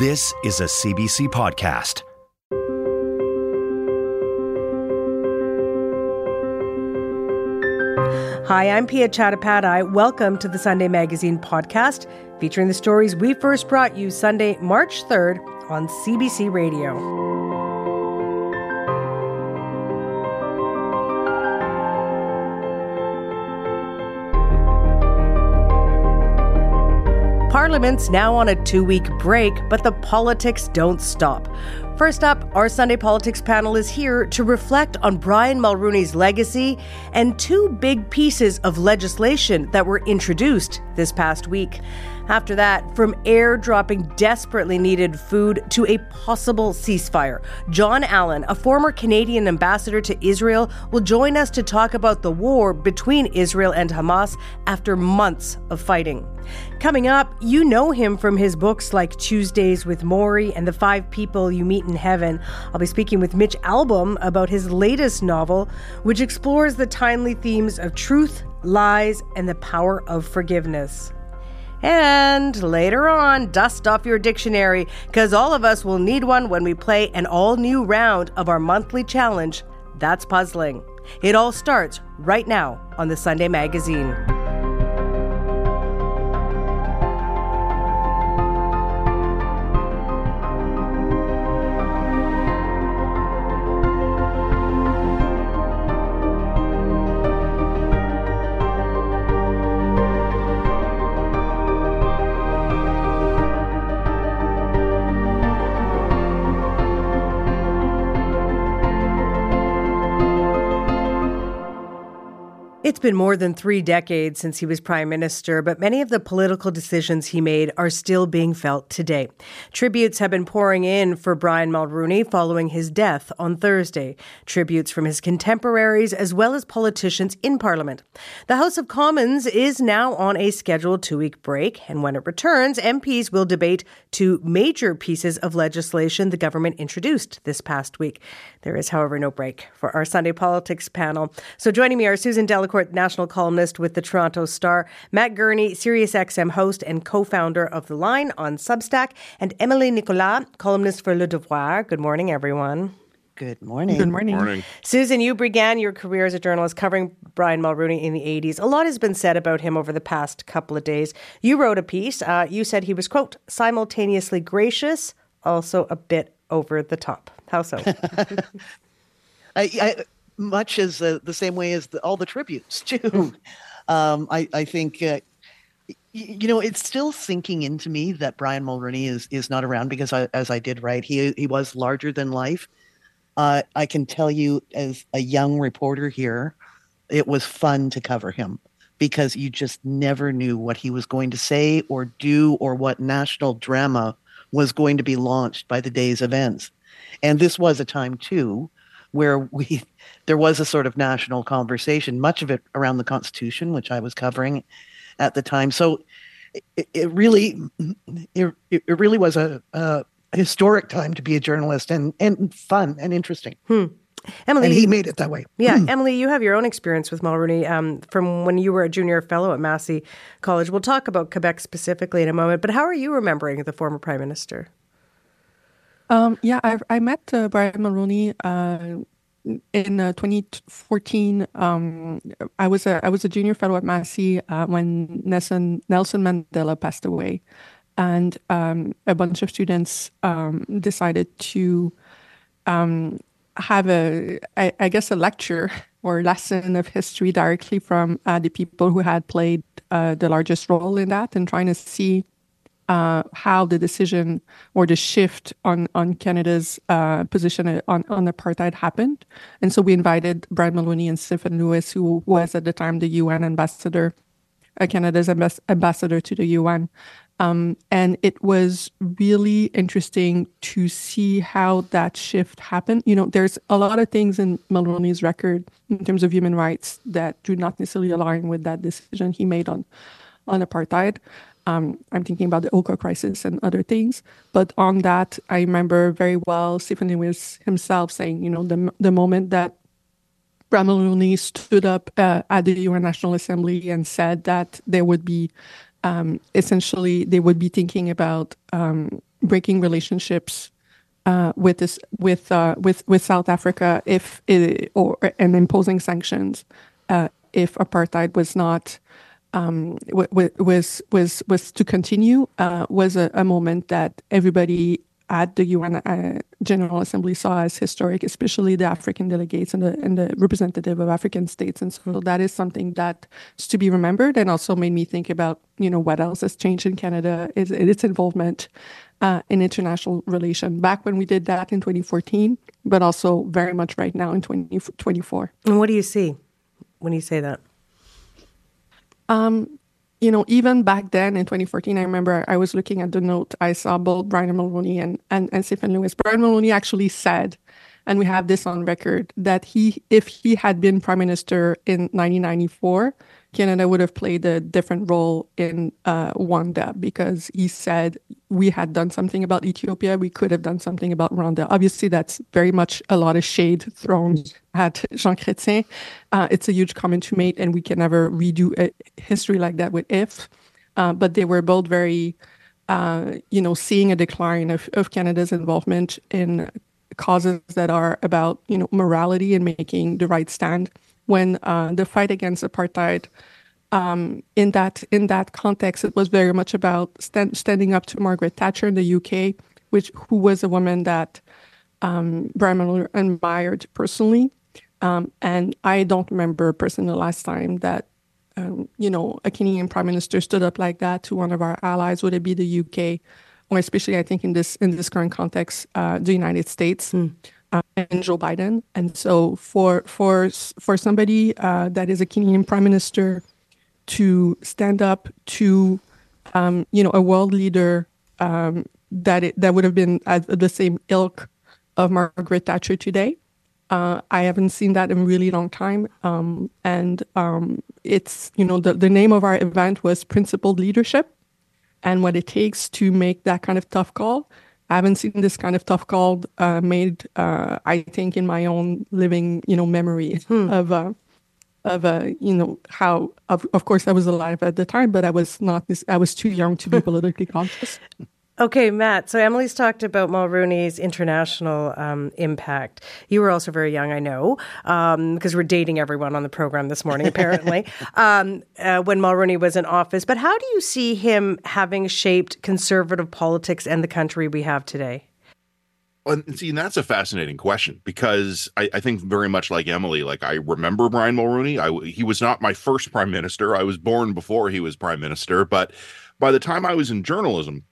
This is a CBC podcast. Hi, I'm Piya Chattopadhyay. Welcome to the Sunday Magazine podcast, featuring the stories we first brought you Sunday, March 3rd on CBC Radio. Parliament's now on a two week break, but the politics don't stop. First up, our Sunday Politics panel is here to reflect on Brian Mulroney's legacy and two big pieces of legislation that were introduced this past week. After that, from airdropping desperately needed food to a possible ceasefire, Jon Allen, a former Canadian ambassador to Israel, will join us to talk about the war between Israel and Hamas after months of fighting. Coming up, you know him from his books like Tuesdays with Morrie and The Five People You Meet in Heaven. I'll be speaking with Mitch Albom about his latest novel, which explores the timely themes of truth, lies, and the power of forgiveness. And later on, dust off your dictionary, because all of us will need one when we play an all new round of our monthly challenge, That's Puzzling. It all starts right now on the Sunday Magazine. It's been more than three decades since he was prime minister, but many of the political decisions he made are still being felt today. Tributes have been pouring in for Brian Mulroney following his death on Thursday. Tributes from his contemporaries as well as politicians in Parliament. The House of Commons is now on a scheduled two week break, and when it returns, MPs will debate two major pieces of legislation the government introduced this past week. There is, however, no break for our Sunday politics panel. So joining me are Susan Delacourt, national columnist with the Toronto Star, Matt Gurney, SiriusXM host and co-founder of The Line on Substack, and Emilie Nicolas, columnist for Le Devoir. Good morning, everyone. Good morning. Good morning. morning. Susan, you began your career as a journalist covering Brian Mulroney in the 80s. A lot has been said about him over the past couple of days. You wrote a piece. Uh, you said he was, quote, simultaneously gracious, also a bit over the top. How so? I, I, much as uh, the same way as the, all the tributes too. um, I, I think uh, y- you know it's still sinking into me that Brian Mulroney is is not around because I, as I did write, he he was larger than life. Uh, I can tell you as a young reporter here, it was fun to cover him because you just never knew what he was going to say or do or what national drama was going to be launched by the day's events. And this was a time too where we there was a sort of national conversation, much of it around the Constitution, which I was covering at the time. So it, it really it, it really was a, a historic time to be a journalist and and fun and interesting. Hmm. Emilie, and he made it that way. Yeah, Emilie, you have your own experience with Mulroney um, from when you were a junior fellow at Massey College. We'll talk about Quebec specifically in a moment, but how are you remembering the former prime minister? Um, yeah, I, I met uh, Brian Mulroney uh, in uh, 2014. Um, I was a I was a junior fellow at Massey uh, when Nelson Nelson Mandela passed away, and um, a bunch of students um, decided to um, have a I, I, guess a lecture or lesson of history directly from uh, the people who had played uh, the largest role in that, and trying to see uh, how the decision or the shift on on Canada's uh, position on on apartheid happened. And so we invited Brian Mulroney and Stephen Lewis, who was at the time the UN ambassador, uh, Canada's ambas- ambassador to the UN, Um, and it was really interesting to see how that shift happened. You know, there's a lot of things in Mulroney's record in terms of human rights that do not necessarily align with that decision he made on on apartheid. Um, I'm thinking about the Oka crisis and other things. But on that, I remember very well Stephen Lewis himself saying, you know, the, the moment that Mulroney stood up uh, at the UN National Assembly and said that there would be um, essentially they would be thinking about um, breaking relationships uh, with this with uh, with with South Africa if it, or and imposing sanctions uh, if apartheid was not um, was was was to continue uh, was a, a, moment that everybody at the UN uh, General Assembly saw as historic, especially the African delegates and the and the representative of African states, and so that is something that's to be remembered, and also made me think about you know what else has changed in Canada is its involvement uh, in international relation back when we did that in 2014, but also very much right now in 2024. And what do you see when you say that? Um, you know, even back then in 2014, I remember I was looking at the note. I saw both Brian Mulroney and, and, and Stephen Lewis. Brian Mulroney actually said, and we have this on record, that he, if he had been prime minister in 1994, Canada would have played a different role in uh, Rwanda because he said we had done something about Ethiopia, we could have done something about Rwanda. Obviously, that's very much a lot of shade thrown at Jean Chrétien. Uh, it's a huge comment to make, and we can never redo a history like that with if. Uh, but they were both very, uh, you know, seeing a decline of, of Canada's involvement in causes that are about, you know, morality and making the right stand when uh, the fight against apartheid um, in that in that context, it was very much about stand, standing up to Margaret Thatcher in the UK, which who was a woman that um, Brian Mueller admired personally. Um, and I don't remember personally the last time that um, you know a Canadian prime minister stood up like that to one of our allies. Would it be the UK, or especially I think in this in this current context, uh, the United States? Mm and Joe Biden. And so for for for somebody uh, that is a Canadian prime minister to stand up to um, you know a world leader um, that it, that would have been at the same ilk of Margaret Thatcher today. Uh, I haven't seen that in a really long time, um, and um, it's you know the the name of our event was principled leadership, and what it takes to make that kind of tough call I haven't seen this kind of tough call uh, made. Uh, I think in my own living, you know, memory hmm. of uh, of uh, you know how. Of, of course, I was alive at the time, but I was not. This, I was too young to be politically conscious. Okay, Matt. So Emilie's talked about Mulroney's international um, impact. You were also very young, I know, because um, we're dating everyone on the program this morning, apparently, um, uh, when Mulrooney was in office. But how do you see him having shaped conservative politics and the country we have today? Well, see, and that's a fascinating question because I, I, think very much like Emilie, like I remember Brian Mulroney. I, he was not my first prime minister. I was born before he was prime minister, but by the time I was in journalism,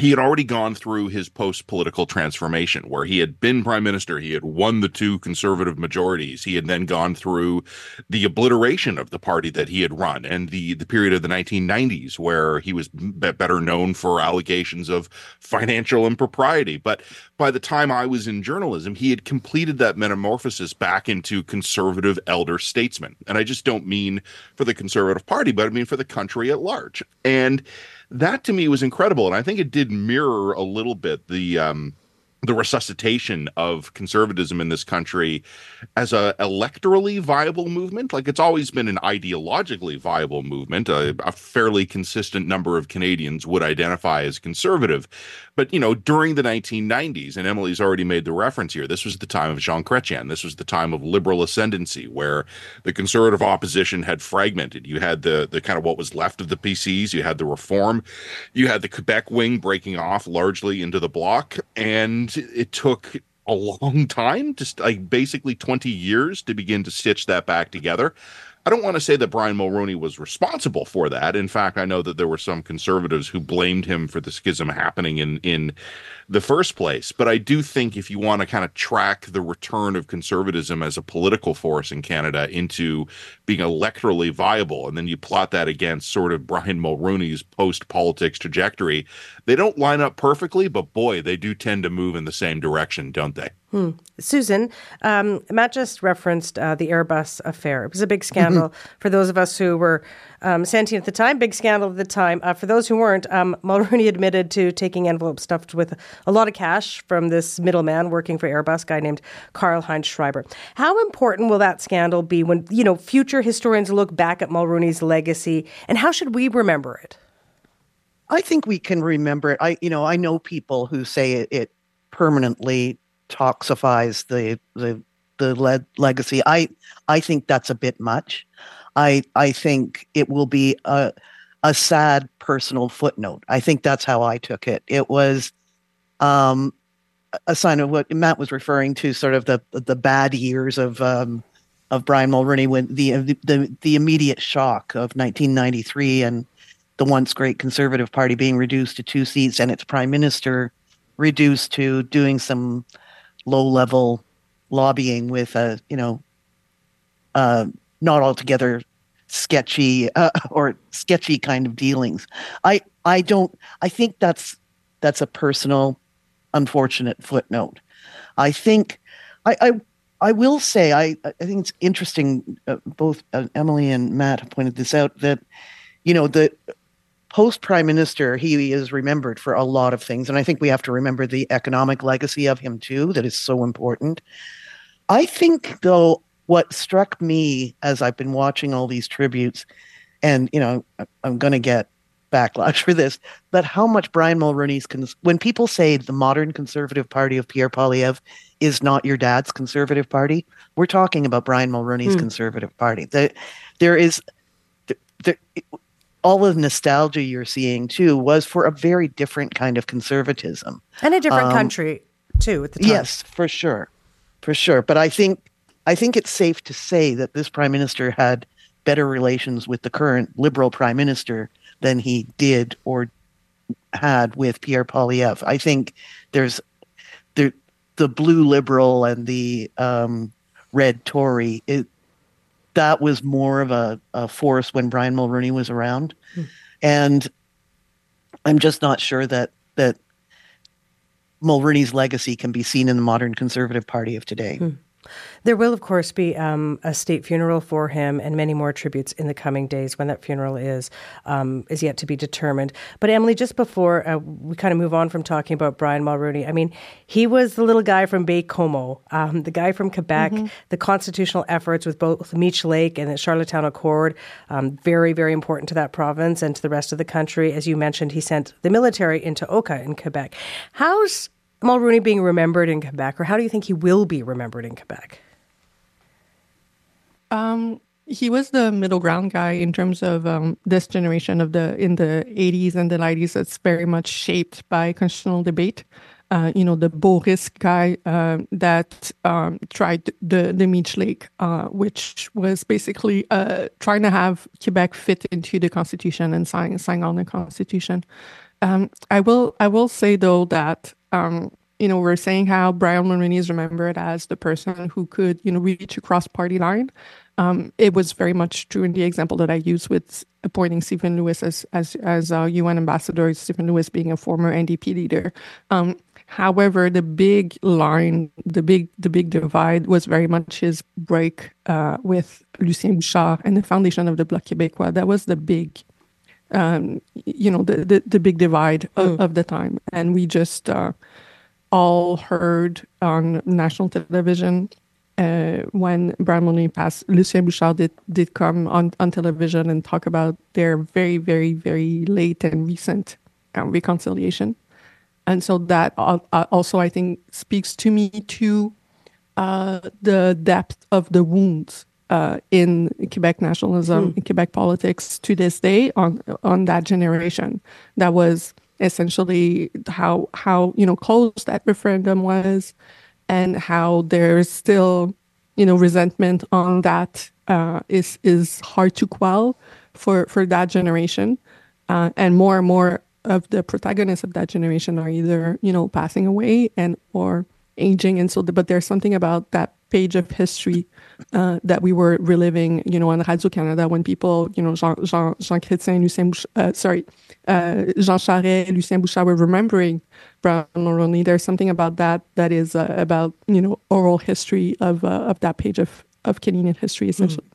he had already gone through his post political transformation where he had been prime minister. He had won the two conservative majorities. He had then gone through the obliteration of the party that he had run and the, the period of the 1990s where he was better known for allegations of financial impropriety. But by the time I was in journalism, he had completed that metamorphosis back into conservative elder statesman. And I just don't mean for the conservative party, but I mean for the country at large. And that to me was incredible, and I think it did mirror a little bit the um, the resuscitation of conservatism in this country as a electorally viable movement. Like it's always been an ideologically viable movement a, a, fairly consistent number of canadians would identify as conservative. But you know during the 1990s and emilie's already made the reference here this was the time of jean chrétien. This was the time of liberal ascendancy where the conservative opposition had fragmented. You had the the kind of what was left of the pcs you had the reform. You had the quebec wing breaking off largely into the bloc. And it took a long time, just like basically 20 years to begin to stitch that back together. I don't want to say that Brian Mulroney was responsible for that. In fact, I know that there were some conservatives who blamed him for the schism happening in in the first place. But I do think if you want to kind of track the return of conservatism as a political force in Canada into being electorally viable, and then you plot that against sort of Brian Mulroney's post politics trajectory, they don't line up perfectly, but boy, they do tend to move in the same direction, don't they? Hmm. Susan, um, Matt just referenced uh, the Airbus affair. It was a big scandal mm-hmm. for those of us who were um, sentient at the time, big scandal at the time. Uh, for those who weren't, um, Mulroney admitted to taking envelopes stuffed with a lot of cash from this middleman working for Airbus, guy named Karlheinz Schreiber. How important will that scandal be when you know future historians look back at Mulroney's legacy, and how should we remember it? I think we can remember it. I, you know, I know people who say it, it permanently toxifies the the the le- legacy. I I think that's a bit much. I I think it will be a a sad personal footnote. I think that's how I took it. It was um, a sign of what Matt was referring to, sort of the the bad years of um, of Brian Mulroney when the, the the immediate shock of 1993 and the once great Conservative Party being reduced to two seats and its prime minister reduced to doing some low level lobbying with a you know uh, not altogether sketchy uh, or sketchy kind of dealings. I I don't I think that's that's a personal unfortunate footnote. I think I I, I will say I I think it's interesting. Uh, both uh, Emilie and Matt pointed this out that you know the post prime minister, he is remembered for a lot of things. And I think we have to remember the economic legacy of him too, that is so important. I think, though, what struck me as I've been watching all these tributes, and, you know, I'm going to get backlash for this, but how much Brian Mulroney's, cons- when people say the modern conservative party of Pierre Poilievre is not your dad's conservative party, we're talking about Brian Mulroney's mm. conservative party. The, there is, there, all the nostalgia you're seeing too was for a very different kind of conservatism and a different um, country too at the time. Yes, for sure, for sure. But I think I think it's safe to say that this prime minister had better relations with the current liberal prime minister than he did or had with Pierre Poilievre. I think there's the the blue liberal and the um, red Tory. It, that was more of a, a force when Brian Mulroney was around. Hmm. And I'm just not sure that that Mulroney's legacy can be seen in the modern conservative party of today. Hmm. There will, of course, be um, a state funeral for him and many more tributes in the coming days. When that funeral is, um, is yet to be determined. But Emilie, just before uh, we kind of move on from talking about Brian Mulroney, I mean, he was the little guy from Baie-Comeau, um, the guy from Quebec, mm-hmm. the constitutional efforts with both Meech Lake and the Charlottetown Accord, um, very, very important to that province and to the rest of the country. As you mentioned, he sent the military into Oka in Quebec. How's Mulroney being remembered in Quebec, or how do you think he will be remembered in Quebec? Um, he was the middle ground guy in terms of um, this generation of the in the 80s and the 90s that's very much shaped by constitutional debate. Uh, you know, the Boris guy uh, that um, tried the the Meech Lake, uh, which was basically uh, trying to have Quebec fit into the constitution and sign sign on the constitution. Um, I will I will say though that um, you know we're saying how Brian Mulroney is remembered as the person who could you know reach across party line. Um, it was very much true in the example that I used with appointing Stephen Lewis as as as uh, UN ambassador. Stephen Lewis being a former NDP leader. Um, however, the big line, the big the big divide was very much his break uh, with Lucien Bouchard and the foundation of the Bloc Québécois. That was the big um, you know, the, the, the big divide of, mm. of, the time. And we just uh, all heard on national television uh, when Brian Mulroney passed, Lucien Bouchard did, did come on, on television and talk about their very, very, very late and recent um, reconciliation. And so that also, I think, speaks to me to uh, the depth of the wounds uh, in Quebec nationalism, mm. in Quebec politics to this day on on that generation. That was essentially how how you know close that referendum was, and how there's still you know resentment on that uh, is is hard to quell for for that generation, uh, and more and more of the protagonists of that generation are either you know passing away and or aging, and so but there's something about that page of history uh, that we were reliving, you know, on Radio Canada when people, you know, Jean Jean Jean Chrétien, Lucien, Bouch- uh, sorry, uh, Jean Charest, Lucien Bouchard were remembering Brian Mulroney. There's something about that that is uh, about you know oral history of uh, of that page of of Canadian history essentially.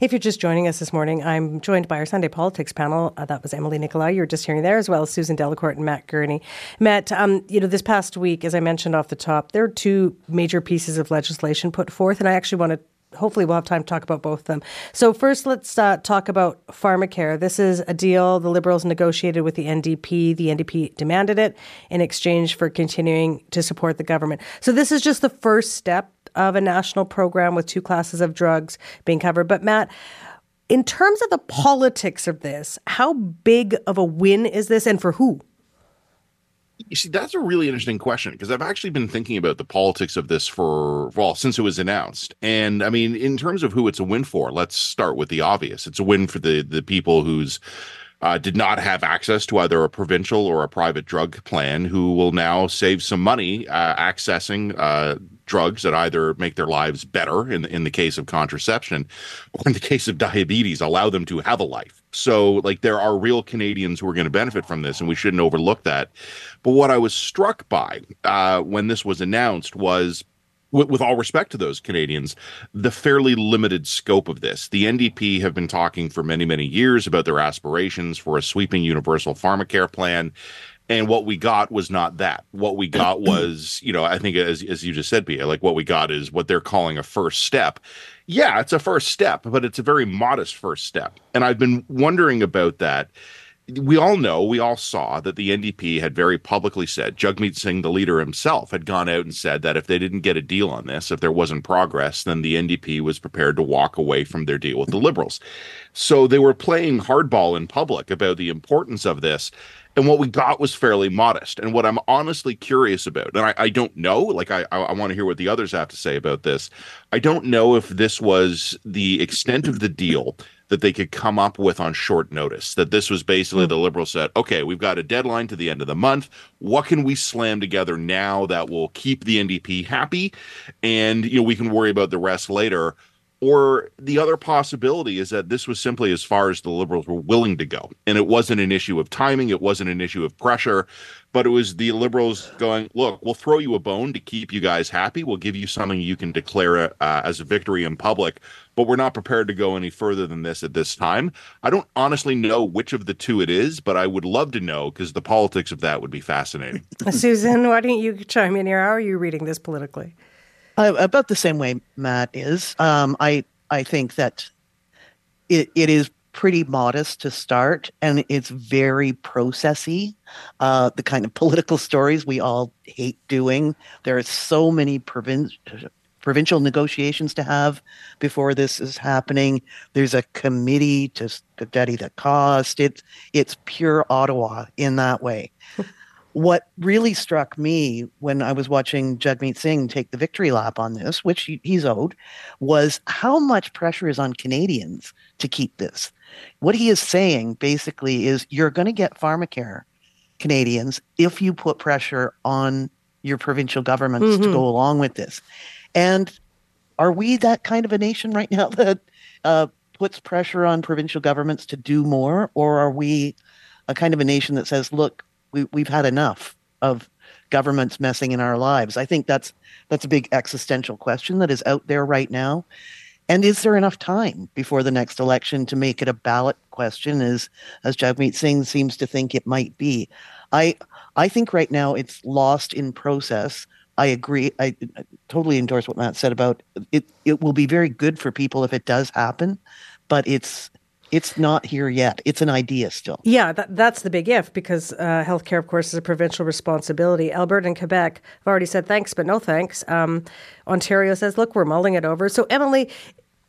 If you're just joining us this morning, I'm joined by our Sunday Politics panel. Uh, that was Emilie Nicolas, you were just hearing there, as well as Susan Delacourt and Matt Gurney. Matt, um, you know, this past week, as I mentioned off the top, there are two major pieces of legislation put forth, and I actually want to hopefully we'll have time to talk about both of them. So first, let's uh, talk about pharmacare. This is a deal the Liberals negotiated with the NDP. The NDP demanded it in exchange for continuing to support the government. So this is just the first step of a national program with two classes of drugs being covered. But Matt, in terms of the politics of this, how big of a win is this and for who? You see, that's a really interesting question because I've actually been thinking about the politics of this for, well, since it was announced. And I mean, in terms of who it's a win for, let's start with the obvious. It's a win for the the people whose uh, did not have access to either a provincial or a private drug plan who will now save some money uh, accessing uh, drugs that either make their lives better in, the, in the case of contraception or in the case of diabetes, allow them to have a life. So, like, there are real Canadians who are going to benefit from this, and we shouldn't overlook that. But what I was struck by uh, when this was announced was with, with, all respect to those Canadians, the fairly limited scope of this. The NDP have been talking for many, many years about their aspirations for a sweeping universal pharmacare plan. And what we got was not that. What we got was, you know, I think as as you just said, Piya, like what we got is what they're calling a first step. Yeah, it's a first step, but it's a very modest first step. And I've been wondering about that we all know, we all saw that the NDP had very publicly said, Jagmeet Singh, the leader himself, had gone out and said that if they didn't get a deal on this, if there wasn't progress, then the NDP was prepared to walk away from their deal with the Liberals. So they were playing hardball in public about the importance of this. And what we got was fairly modest. And what I'm honestly curious about, and I, I don't know, like I, I want to hear what the others have to say about this. I don't know if this was the extent of the deal that they could come up with on short notice. That this was basically mm. the Liberals said, okay, we've got a deadline to the end of the month. What can we slam together now that will keep the NDP happy? And, you know, we can worry about the rest later. Or the other possibility is that this was simply as far as the Liberals were willing to go. And it wasn't an issue of timing, it wasn't an issue of pressure, but it was the Liberals going, look, we'll throw you a bone to keep you guys happy. We'll give you something you can declare uh, as a victory in public, but we're not prepared to go any further than this at this time. I don't honestly know which of the two it is, but I would love to know because the politics of that would be fascinating. Susan, why don't you chime in here? How are you reading this politically? Uh, about the same way Matt is. Um, I I think that it it is pretty modest to start, and it's very processy. Uh, the kind of political stories we all hate doing. There are so many provin- provincial negotiations to have before this is happening. There's a committee to study the cost. It's it's pure Ottawa in that way what really struck me when I was watching Jagmeet Singh take the victory lap on this, which he's owed, was how much pressure is on Canadians to keep this. What he is saying basically is you're going to get pharmacare, Canadians, if you put pressure on your provincial governments mm-hmm. to go along with this. And are we that kind of a nation right now that uh, puts pressure on provincial governments to do more? Or are we a kind of a nation that says, look, we, we've had enough of governments messing in our lives. I think that's that's a big existential question that is out there right now. And is there enough time before the next election to make it a ballot question, as as Jagmeet Singh seems to think it might be? I I think right now it's lost in process. I agree. I, I totally endorse what Matt said about it. It will be very good for people if it does happen, but it's it's not here yet. It's an idea still. Yeah, that, that's the big if because uh, healthcare, of course, is a provincial responsibility. Alberta and Quebec have already said thanks, but no thanks. Um, Ontario says, look, we're mulling it over. So, Emilie,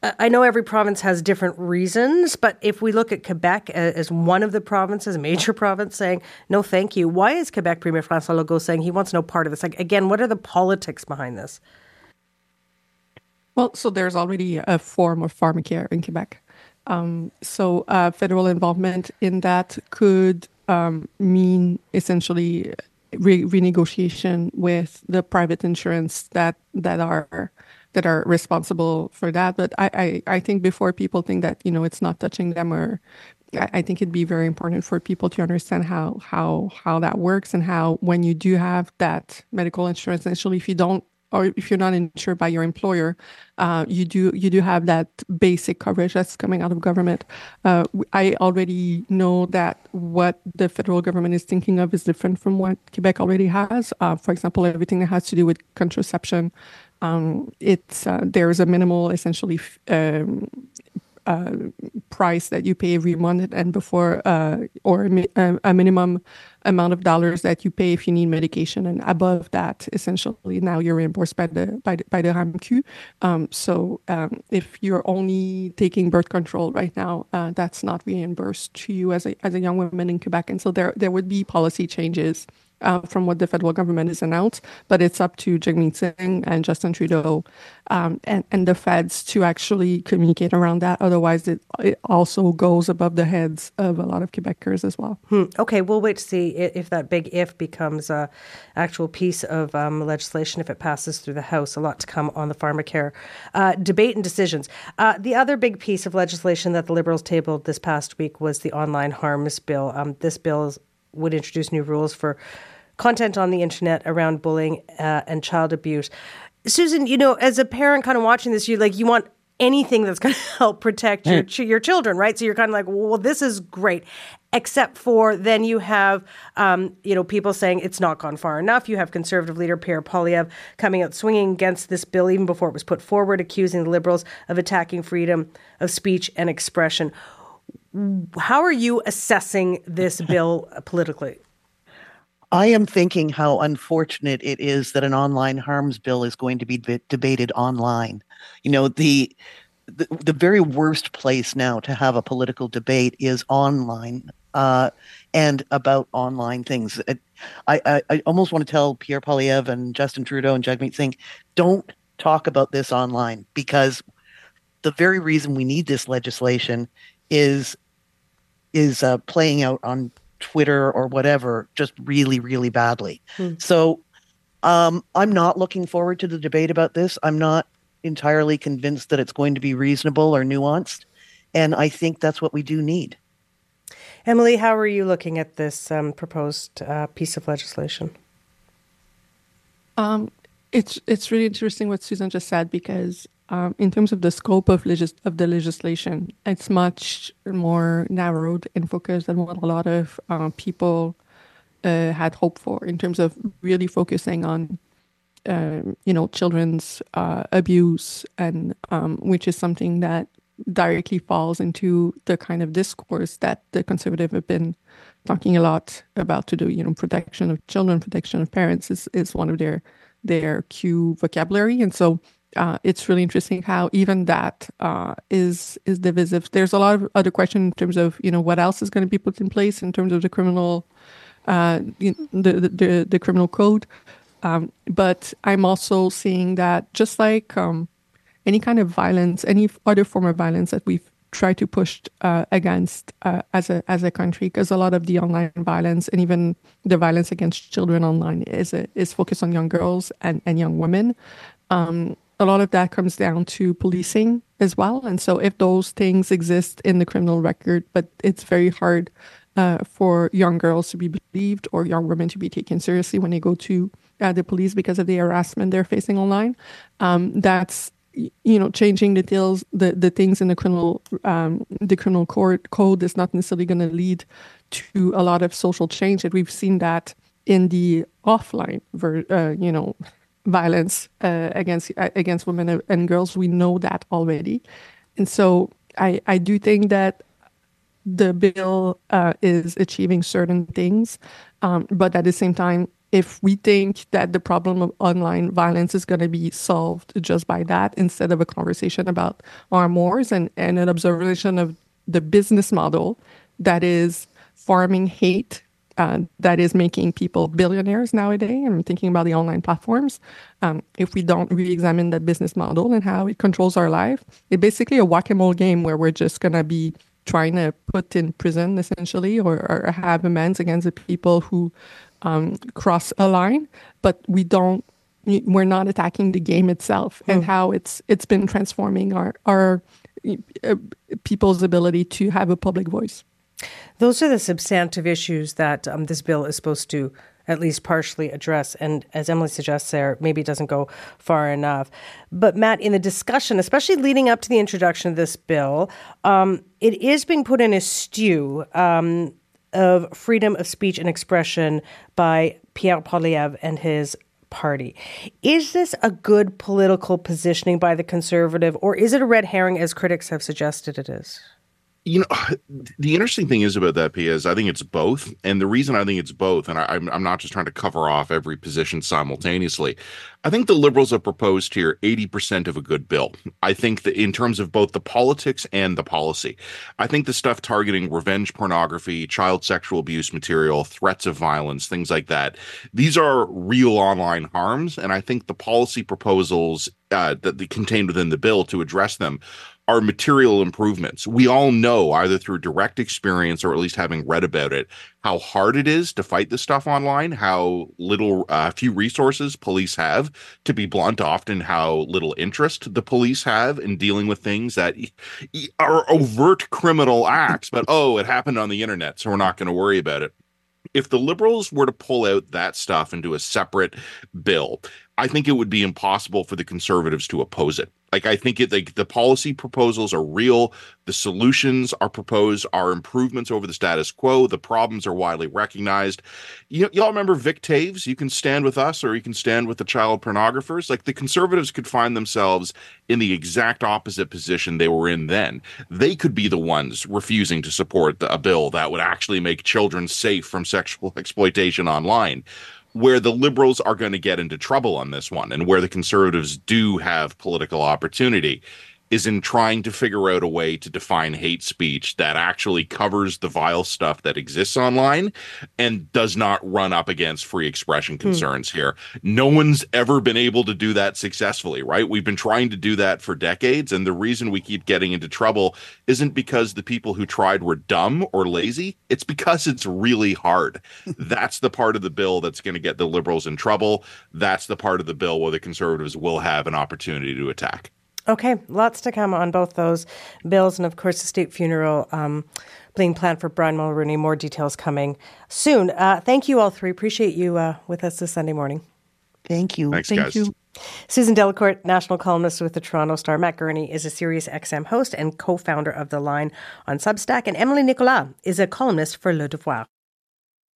I know every province has different reasons, but if we look at Quebec as one of the provinces, a major province, saying no, thank you, why is Quebec Premier François Legault saying he wants no part of this? Like again, what are the politics behind this? Well, so there's already a form of pharmacare in Quebec. Um, so uh, federal involvement in that could um, mean essentially re- renegotiation with the private insurance that that are that are responsible for that. But I, I, I think before people think that you know it's not touching them or I, I think it'd be very important for people to understand how how how that works and how when you do have that medical insurance, essentially if you don't or if you're not insured by your employer, uh, you do you do have that basic coverage that's coming out of government. Uh, I already know that what the federal government is thinking of is different from what Quebec already has. Uh, for example, everything that has to do with contraception, um, it's uh, there is a minimal essentially um, uh, price that you pay every month and before uh, or a, a, minimum amount of dollars that you pay if you need medication and above that essentially now you're reimbursed by the by the, by the um, so um, if you're only taking birth control right now uh, that's not reimbursed to you as a as a young woman in Quebec and so there there would be policy changes uh, from what the federal government has announced, but it's up to Jagmeet Singh and Justin Trudeau um, and, and the feds to actually communicate around that. Otherwise, it, it also goes above the heads of a lot of Quebecers as well. Hmm. Okay, we'll wait to see if that big if becomes a actual piece of um, legislation if it passes through the House. A lot to come on the pharmacare uh, debate and decisions. Uh, the other big piece of legislation that the Liberals tabled this past week was the online harms bill. Um, this bill would introduce new rules for content on the internet around bullying uh, and child abuse. Susan, you know, as a parent kind of watching this, you like you want anything that's going to help protect your your children, right? So you're kind of like, well, this is great, except for then you have, um, you know, people saying it's not gone far enough. You have conservative leader Pierre Poilievre coming out swinging against this bill even before it was put forward, accusing the Liberals of attacking freedom of speech and expression. How are you assessing this bill politically? I am thinking how unfortunate it is that an online harms bill is going to be debated online. You know, the, the, the very worst place now to have a political debate is online uh, and about online things. I, I, I almost want to tell Pierre Poilievre and Justin Trudeau and Jagmeet Singh, don't talk about this online because the very reason we need this legislation is is uh, playing out on Twitter or whatever just really, really badly. Hmm. So um, I'm not looking forward to the debate about this. I'm not entirely convinced that it's going to be reasonable or nuanced. And I think that's what we do need. Emilie, how are you looking at this um, proposed uh, piece of legislation? Um, it's it's really interesting what Susan just said because um, in terms of the scope of, legis- of the legislation, it's much more narrowed and focused than what a lot of uh, people uh, had hoped for in terms of really focusing on, uh, you know, children's uh, abuse, and um, which is something that directly falls into the kind of discourse that the conservative have been talking a lot about to do. You know, protection of children, protection of parents is, is one of their their cue vocabulary, and so uh, it's really interesting how even that uh, is is divisive. There's a lot of other questions in terms of you know what else is going to be put in place in terms of the criminal, uh, the, the the criminal code. Um, but I'm also seeing that just like um, any kind of violence, any other form of violence that we've tried to push uh, against uh, as a as a country, because a lot of the online violence and even the violence against children online is a, is focused on young girls and, and young women. Um, a lot of that comes down to policing as well. And so, if those things exist in the criminal record, but it's very hard uh, for young girls to be believed or young women to be taken seriously when they go to uh, the police because of the harassment they're facing online, um, that's you know changing the details the, the things in the criminal um, the criminal court code is not necessarily going to lead to a lot of social change and we've seen that in the offline ver- uh, you know violence uh, against uh, against women and girls. We know that already, and so I I do think that the bill uh, is achieving certain things, um, but at the same time, if we think that the problem of online violence is going to be solved just by that, instead of a conversation about our wars and, and an observation of the business model that is farming hate uh, that is making people billionaires nowadays. I'm thinking about the online platforms. Um, if we don't re-examine that business model and how it controls our life, it's basically a whack-a-mole game where we're just gonna be trying to put in prison essentially or, or have amends against the people who um, cross a line, but we don't we're not attacking the game itself and hmm. how it's it's been transforming our our uh, people's ability to have a public voice. Those are the substantive issues that um, this bill is supposed to at least partially address. And as Emilie suggests there, maybe it doesn't go far enough. But Matt, in the discussion, especially leading up to the introduction of this bill, um, it is being put in a stew um, of freedom of speech and expression by Pierre Poilievre and his party. Is this a good political positioning by the conservative, or is it a red herring, as critics have suggested it is? You know the interesting thing is about that Piya is I think it's both, and the reason I think it's both, and I, am I'm not just trying to cover off every position simultaneously. I think the liberals have proposed here 80% of a good bill. I think that in terms of both the politics and the policy, I think the stuff targeting revenge pornography, child sexual abuse material, threats of violence, things like that, these are real online harms, and I think the policy proposals uh, that they contained within the bill to address them are material improvements. We all know, either through direct experience or at least having read about it, how hard it is to fight this stuff online, how little, uh, few resources police have, to be blunt, often how little interest the police have in dealing with things that are overt criminal acts, but oh, it happened on the internet, so we're not going to worry about it if the liberals were to pull out that stuff into a separate bill, I think it would be impossible for the conservatives to oppose it. Like I think it like the policy proposals are real, the solutions are proposed are improvements over the status quo, the problems are widely recognized. You y'all remember Vic Toews, you can stand with us or you can stand with the child pornographers. Like the conservatives could find themselves in the exact opposite position they were in then. They could be the ones refusing to support a bill that would actually make children safe from sexual exploitation online where the liberals are going to get into trouble on this one and where the conservatives do have political opportunity is in trying to figure out a way to define hate speech that actually covers the vile stuff that exists online and does not run up against free expression hmm. concerns here. No one's ever been able to do that successfully, right? We've been trying to do that for decades. And the reason we keep getting into trouble isn't because the people who tried were dumb or lazy, it's because it's really hard. that's the part of the bill that's going to get the liberals in trouble. That's the part of the bill where the conservatives will have an opportunity to attack. Okay, lots to come on both those bills, and of course, the state funeral um, being planned for Brian Mulroney. More details coming soon. Uh, thank you, all three. Appreciate you uh, with us this Sunday morning. Thank you. Thanks, thank guys. you. Susan Delacourt, national columnist with the Toronto Star. Matt Gurney is a Sirius XM host and co founder of The Line on Substack. And Emilie Nicolas is a columnist for Le Devoir.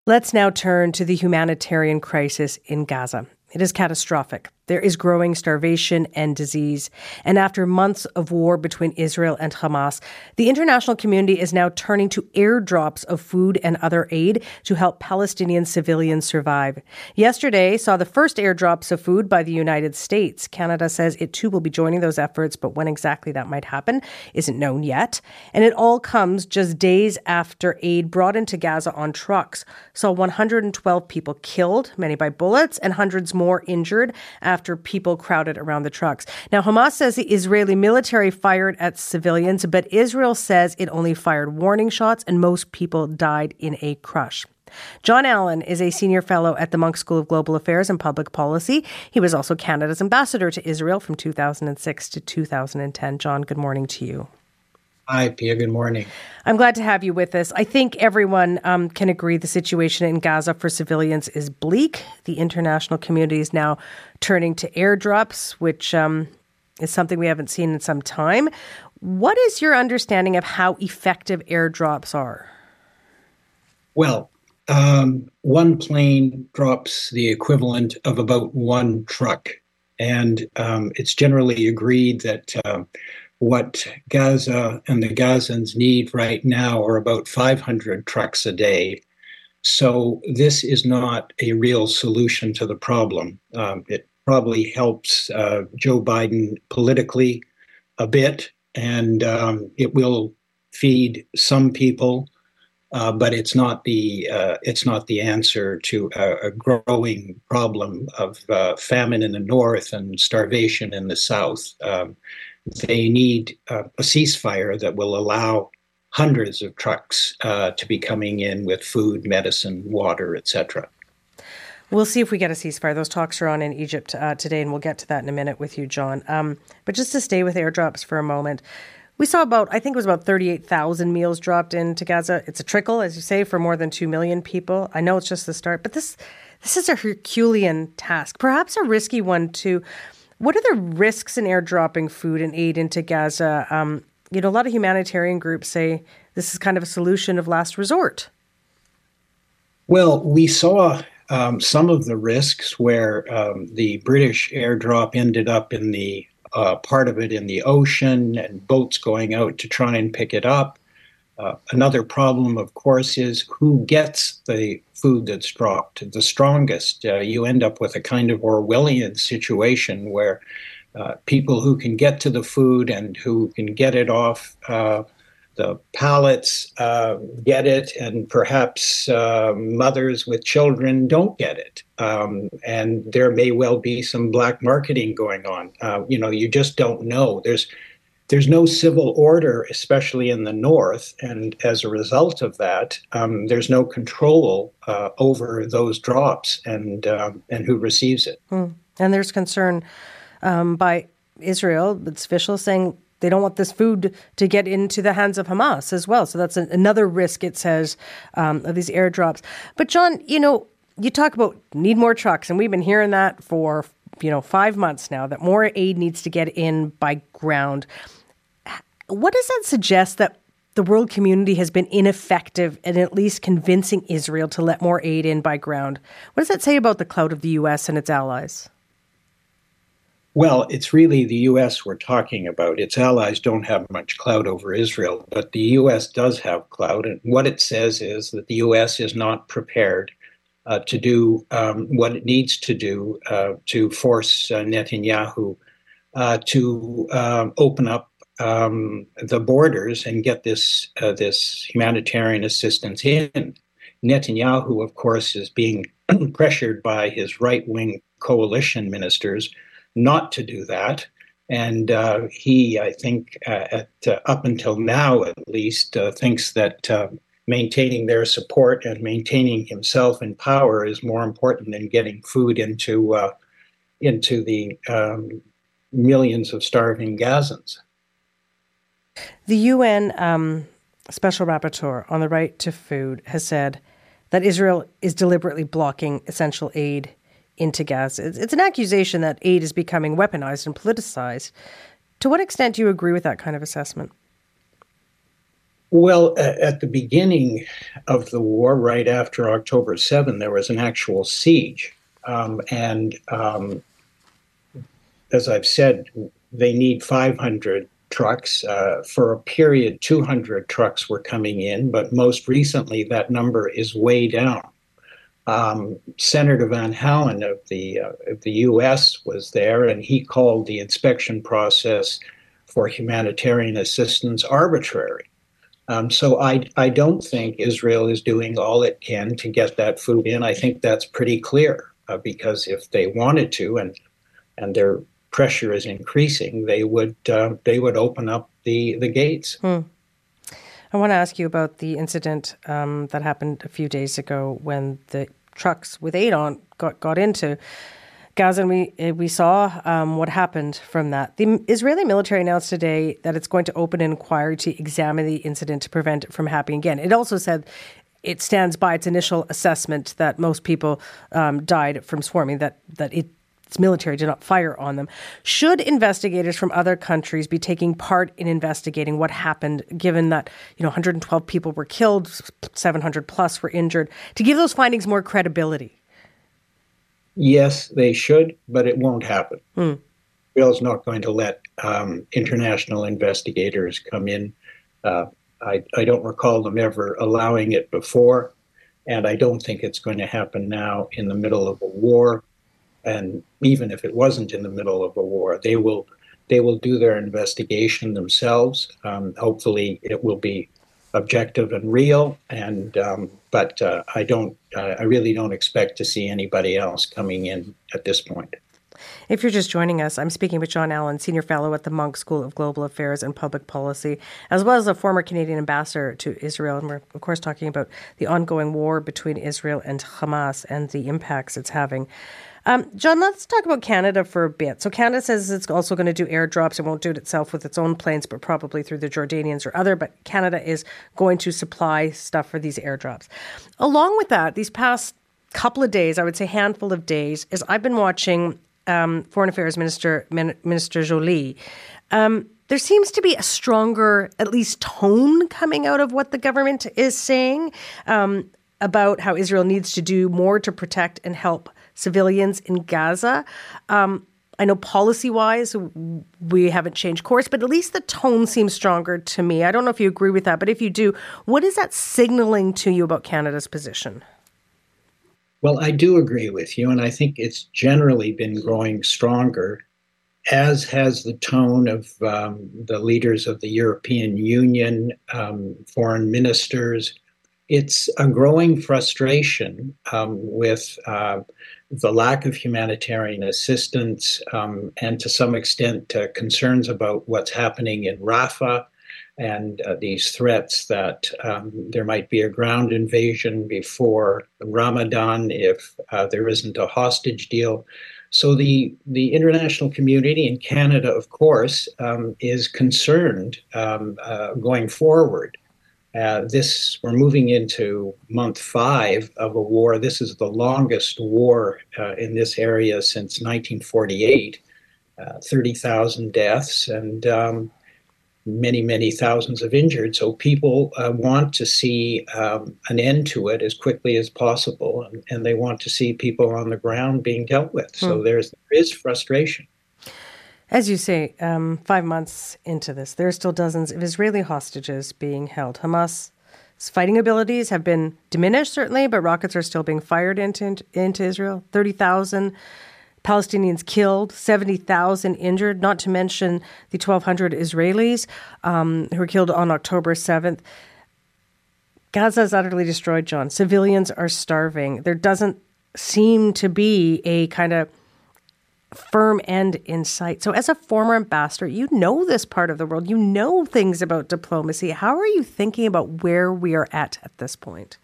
Let's now turn to the humanitarian crisis in Gaza. It is catastrophic. There is growing starvation and disease. And after months of war between Israel and Hamas, the international community is now turning to airdrops of food and other aid to help Palestinian civilians survive. Yesterday saw the first airdrops of food by the United States. Canada says it too will be joining those efforts, but when exactly that might happen isn't known yet. And it all comes just days after aid brought into Gaza on trucks saw 112 people killed, many by bullets, and hundreds more injured after people crowded around the trucks. Now, Hamas says the Israeli military fired at civilians, but Israel says it only fired warning shots and most people died in a crush. Jon Allen is a senior fellow at the Munk School of Global Affairs and Public Policy. He was also Canada's ambassador to Israel from 2006 to 2010. Jon, good morning to you. Hi, Piya. Good morning. I'm glad to have you with us. I think everyone um, can agree the situation in Gaza for civilians is bleak. The international community is now turning to airdrops, which um, is something we haven't seen in some time. What is your understanding of how effective airdrops are? Well, um, one plane drops the equivalent of about one truck. And um, it's generally agreed that uh, what Gaza and the Gazans need right now are about 500 trucks a day. So this is not a real solution to the problem. Um, it probably helps uh, Joe Biden politically a bit, and um, it will feed some people. uh, but it's not the uh, it's not the answer to a, a growing problem of uh, famine in the north and starvation in the south. Um, they need uh, a ceasefire that will allow hundreds of trucks uh, to be coming in with food, medicine, water, etc. We'll see if we get a ceasefire. Those talks are on in Egypt uh, today, and we'll get to that in a minute with you, Jon. Um, but just to stay with airdrops for a moment, we saw about, I think it was about 38,000 meals dropped into Gaza. It's a trickle, as you say, for more than 2 million people. I know it's just the start, but this this is a Herculean task, perhaps a risky one too. What are the risks in airdropping food and aid into Gaza? Um, you know, a lot of humanitarian groups say this is kind of a solution of last resort. Well, we saw um, some of the risks where um, the British airdrop ended up in the uh, part of it in the ocean and boats going out to try and pick it up. Uh, another problem, of course, is who gets the food that's dropped the strongest. Uh, you end up with a kind of Orwellian situation where uh, people who can get to the food and who can get it off uh, the pallets uh, get it, and perhaps mothers with children don't get it. Um, and there may well be some black marketing going on. You know, you just don't know. There's there's no civil order, especially in the north, and as a result of that, um, there's no control uh, over those drops and um, and who receives it. Hmm. And there's concern um, by Israel, its officials saying they don't want this food to get into the hands of Hamas as well. So that's an, another risk, it says, um, of these airdrops. But, Jon, you know, you talk about need more trucks, and we've been hearing that for, you know, five months now, that more aid needs to get in by ground. What does that suggest that the world community has been ineffective in at least convincing Israel to let more aid in by ground? What does that say about the clout of the U.S. and its allies? Well, it's really the U.S. we're talking about. Its allies don't have much clout over Israel, but the U.S. does have clout. And what it says is that the U.S. is not prepared uh, to do um, what it needs to do uh, to force uh, Netanyahu uh, to um, open up um, the borders and get this uh, this humanitarian assistance in. Netanyahu, of course, is being pressured by his right wing coalition ministers not to do that. And uh, he, I think, at, up until now at least, thinks that uh, maintaining their support and maintaining himself in power is more important than getting food into uh, into the um, millions of starving Gazans. The UN um, Special Rapporteur on the Right to Food has said that Israel is deliberately blocking essential aid into Gaza. It's, it's an accusation that aid is becoming weaponized and politicized. To what extent do you agree with that kind of assessment? Well, at the beginning of the war, right after October 7, there was an actual siege. Um, and um, as I've said, they need 500 trucks. Uh, for a period, 200 trucks were coming in, but most recently, that number is way down. Um, Senator Van Hollen of the uh, of the U.S. was there, and he called the inspection process for humanitarian assistance arbitrary. Um, so I I don't think Israel is doing all it can to get that food in. I think that's pretty clear uh, because if they wanted to, and and their pressure is increasing, they would uh, they would open up the the gates. Hmm. I want to ask you about the incident um, that happened a few days ago when the trucks with aid on got, got into Gaza, and we eh, we saw um, what happened from that. The Israeli military announced today that it's going to open an inquiry to examine the incident to prevent it from happening again. It also said it stands by its initial assessment that most people um, died from swarming. That that it its military did not fire on them. Should investigators from other countries be taking part in investigating what happened, given that you know 112 people were killed, 700 plus were injured, to give those findings more credibility? Yes, they should, but it won't happen. Hmm. Israel's not going to let um, international investigators come in. Uh, I, I don't recall them ever allowing it before, and I don't think it's going to happen now in the middle of a war and even if it wasn't in the middle of a war, they will they will do their investigation themselves. Um, hopefully, it will be objective and real. And um, but uh, I don't, uh, I really don't expect to see anybody else coming in at this point. If you're just joining us, I'm speaking with Jon Allen, Senior Fellow at the Munk School of Global Affairs and Public Policy, as well as a former Canadian ambassador to Israel. And we're, of course, talking about the ongoing war between Israel and Hamas and the impacts it's having. Um, Jon, let's talk about Canada for a bit. So, Canada says it's also going to do airdrops. It won't do it itself with its own planes, but probably through the Jordanians or other. But Canada is going to supply stuff for these airdrops. Along with that, these past couple of days, I would say handful of days, is I've been watching um, Foreign Affairs Minister Minister Joly. Um, there seems to be a stronger, at least, tone coming out of what the government is saying um, about how Israel needs to do more to protect and help civilians in Gaza. Um, I know policy wise, we haven't changed course, but at least the tone seems stronger to me. I don't know if you agree with that, but if you do, what is that signaling to you about Canada's position? Well, I do agree with you, and I think it's generally been growing stronger, as has the tone of um, the leaders of the European Union, um, foreign ministers. It's a growing frustration um, with. Uh, the lack of humanitarian assistance, um, and to some extent uh, concerns about what's happening in Rafah and uh, these threats that um, there might be a ground invasion before Ramadan if uh, there isn't a hostage deal. So the the international community in Canada, of course, um, is concerned um, uh, going forward uh, this we're moving into month five of a war. This is the longest war uh, in this area since 1948. Uh, 30,000 deaths and um, many, many thousands of injured. So people uh, want to see um, an end to it as quickly as possible, and, and, they want to see people on the ground being dealt with. So hmm. there's there is frustration. As you say, um, five months into this, there are still dozens of Israeli hostages being held. Hamas's fighting abilities have been diminished, certainly, but rockets are still being fired into, into Israel. 30,000 Palestinians killed, 70,000 injured, not to mention the 1,200 Israelis um, who were killed on October 7th. Gaza is utterly destroyed, Jon. Civilians are starving. There doesn't seem to be a kind of firm end in sight. So, as a former ambassador, you know this part of the world, you know things about diplomacy. How are you thinking about where we are at at this point?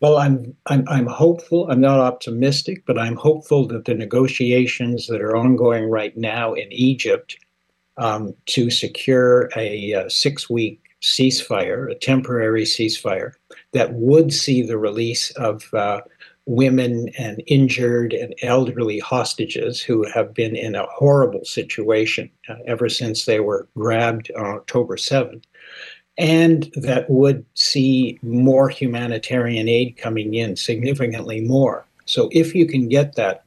Well, I'm, I'm, I'm hopeful. I'm not optimistic, but I'm hopeful that the negotiations that are ongoing right now in Egypt um, to secure a, a six week ceasefire, a temporary ceasefire, that would see the release of uh, women and injured and elderly hostages who have been in a horrible situation uh, ever since they were grabbed on October 7th, and that would see more humanitarian aid coming in, significantly more. So if you can get that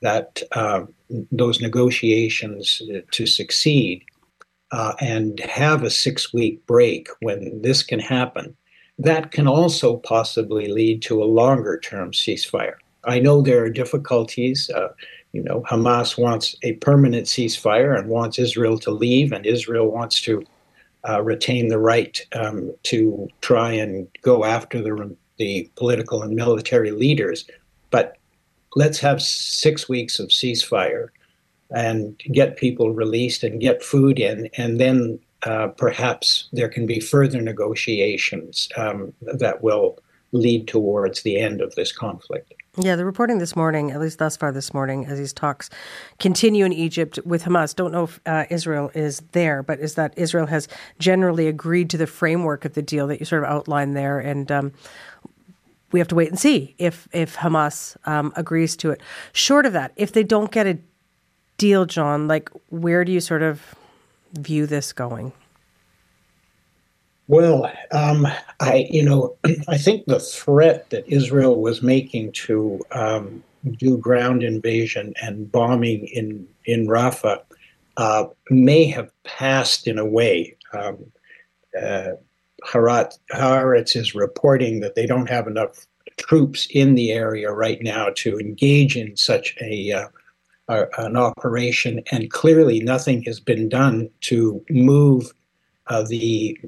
that uh, those negotiations to succeed uh, and have a six week break when this can happen, that can also possibly lead to a longer term ceasefire. I know there are difficulties. Uh, you know, Hamas wants a permanent ceasefire and wants Israel to leave, and Israel wants to uh, retain the right um, to try and go after the, the political and military leaders. But let's have six weeks of ceasefire and get people released and get food in, and then uh, perhaps there can be further negotiations um, that will lead towards the end of this conflict. Yeah, the reporting this morning, at least thus far this morning, as these talks continue in Egypt with Hamas, don't know if uh, Israel is there, but is that Israel has generally agreed to the framework of the deal that you sort of outlined there, and um, we have to wait and see if if Hamas um, agrees to it. Short of that, if they don't get a deal, Jon, like where do you sort of view this going? Well, um, I you know I think the threat that Israel was making to um, do ground invasion and bombing in in Rafah uh, may have passed in a way. Um, uh, Harat, Haaretz is reporting that they don't have enough troops in the area right now to engage in such a uh, an operation, and clearly nothing has been done to move uh, the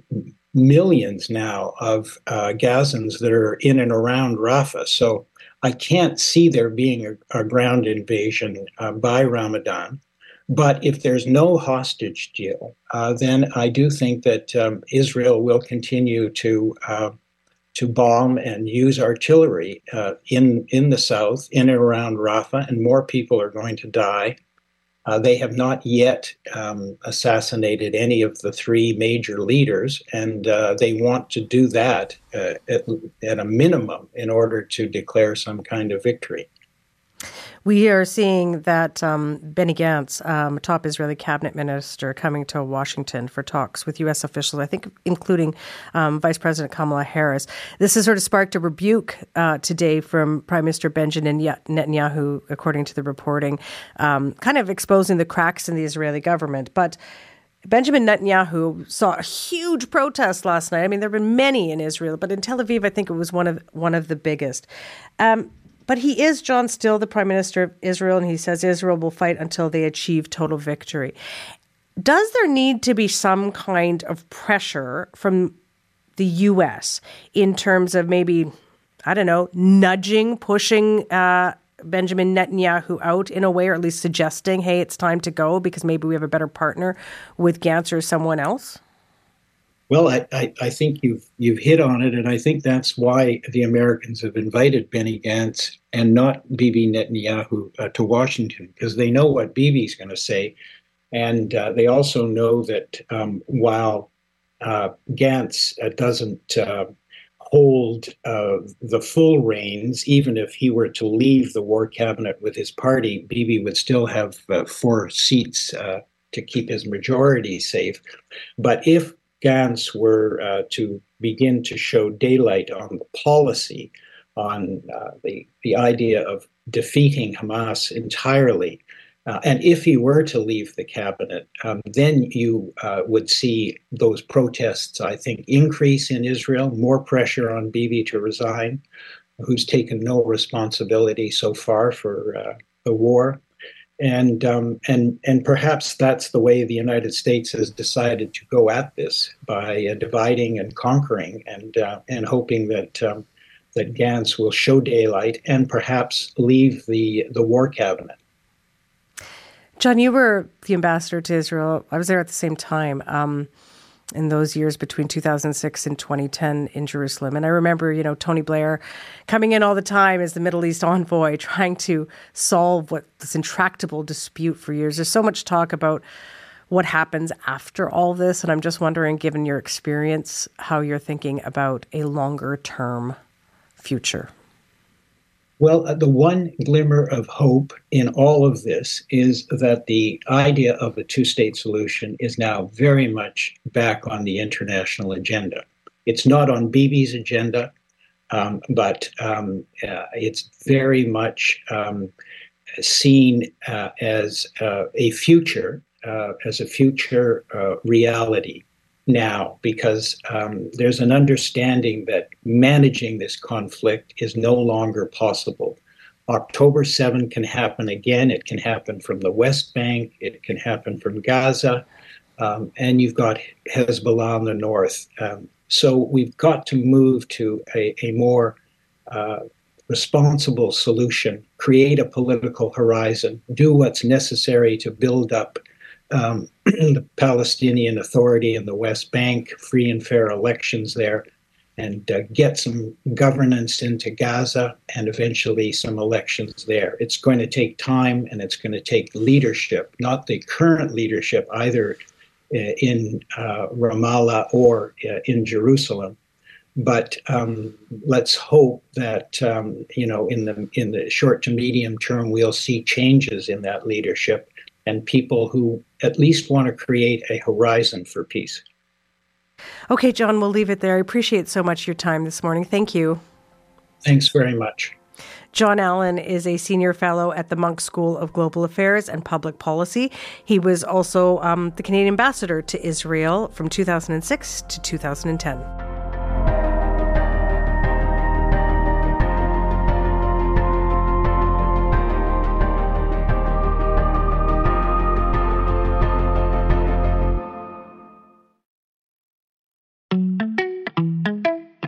millions now of uh, Gazans that are in and around Rafah. So I can't see there being a, a ground invasion uh, by Ramadan. But if there's no hostage deal, uh, then I do think that um, Israel will continue to uh, to bomb and use artillery uh, in in the south, in and around Rafah, and more people are going to die. Uh, they have not yet um, assassinated any of the three major leaders, and uh, they want to do that uh, at, at, a minimum in order to declare some kind of victory. We are seeing that um, Benny Gantz, um, top Israeli cabinet minister, coming to Washington for talks with U.S. officials, I think including um, Vice President Kamala Harris. This has sort of sparked a rebuke uh, today from Prime Minister Benjamin Netanyahu, according to the reporting, um, kind of exposing the cracks in the Israeli government. But Benjamin Netanyahu saw a huge protest last night. I mean, there have been many in Israel, but in Tel Aviv, I think it was one of one of the biggest. Um, but he is, Jon, still the prime minister of Israel, and he says Israel will fight until they achieve total victory. Does there need to be some kind of pressure from the U.S. in terms of maybe, I don't know, nudging, pushing uh, Benjamin Netanyahu out in a way, or at least suggesting, hey, it's time to go because maybe we have a better partner with Gantz or someone else? Well, I, I, I, think you've you've hit on it, and I think that's why the Americans have invited Benny Gantz and not Bibi Netanyahu uh, to Washington because they know what Bibi's going to say, and uh, they also know that um, while uh, Gantz uh, doesn't uh, hold uh, the full reins, even if he were to leave the war cabinet with his party, Bibi would still have four seats to keep his majority safe. But if Gantz were uh, to begin to show daylight on the policy, on uh, the, the idea of defeating Hamas entirely, uh, and if he were to leave the cabinet, um, then you uh, would see those protests, I think, increase in Israel, more pressure on Bibi to resign, who's taken no responsibility so far for uh, the war and um, and and perhaps that's the way the United States has decided to go at this by uh, dividing and conquering, and uh, and hoping that um, that Gantz will show daylight and perhaps leave the the war cabinet. Jon, you were the ambassador to Israel. I was there at the same time. Um, in those years between 2006 and 2010 in Jerusalem. And I remember, you know, Tony Blair coming in all the time as the Middle East envoy, trying to solve what this intractable dispute for years. There's so much talk about what happens after all this. And I'm just wondering, given your experience, how you're thinking about a longer term future. Well, uh, the one glimmer of hope in all of this is that the idea of a two state solution is now very much back on the international agenda. It's not on Bibi's agenda, um, but um, uh, it's very much um, seen uh, as uh, a future, uh, as a future uh, reality now because um, there's an understanding that managing this conflict is no longer possible. October 7 can happen again. It can happen from the West Bank. It can happen from Gaza. Um, and you've got Hezbollah in the north. Um, so we've got to move to a, a more uh, responsible solution, create a political horizon, do what's necessary to build up um, the Palestinian Authority in the West Bank, free and fair elections there, and uh, get some governance into Gaza and eventually some elections there. It's going to take time and it's going to take leadership, not the current leadership either uh, in uh, Ramallah or uh, in Jerusalem. But um, let's hope that um, you know in the in the short to medium term we'll see changes in that leadership and people who at least want to create a horizon for peace. Okay, Jon, we'll leave it there. I appreciate so much your time this morning. Thank you. Thanks very much. Jon Allen is a senior fellow at the Munk School of Global Affairs and Public Policy. He was also um, the Canadian ambassador to Israel from 2006 to 2010.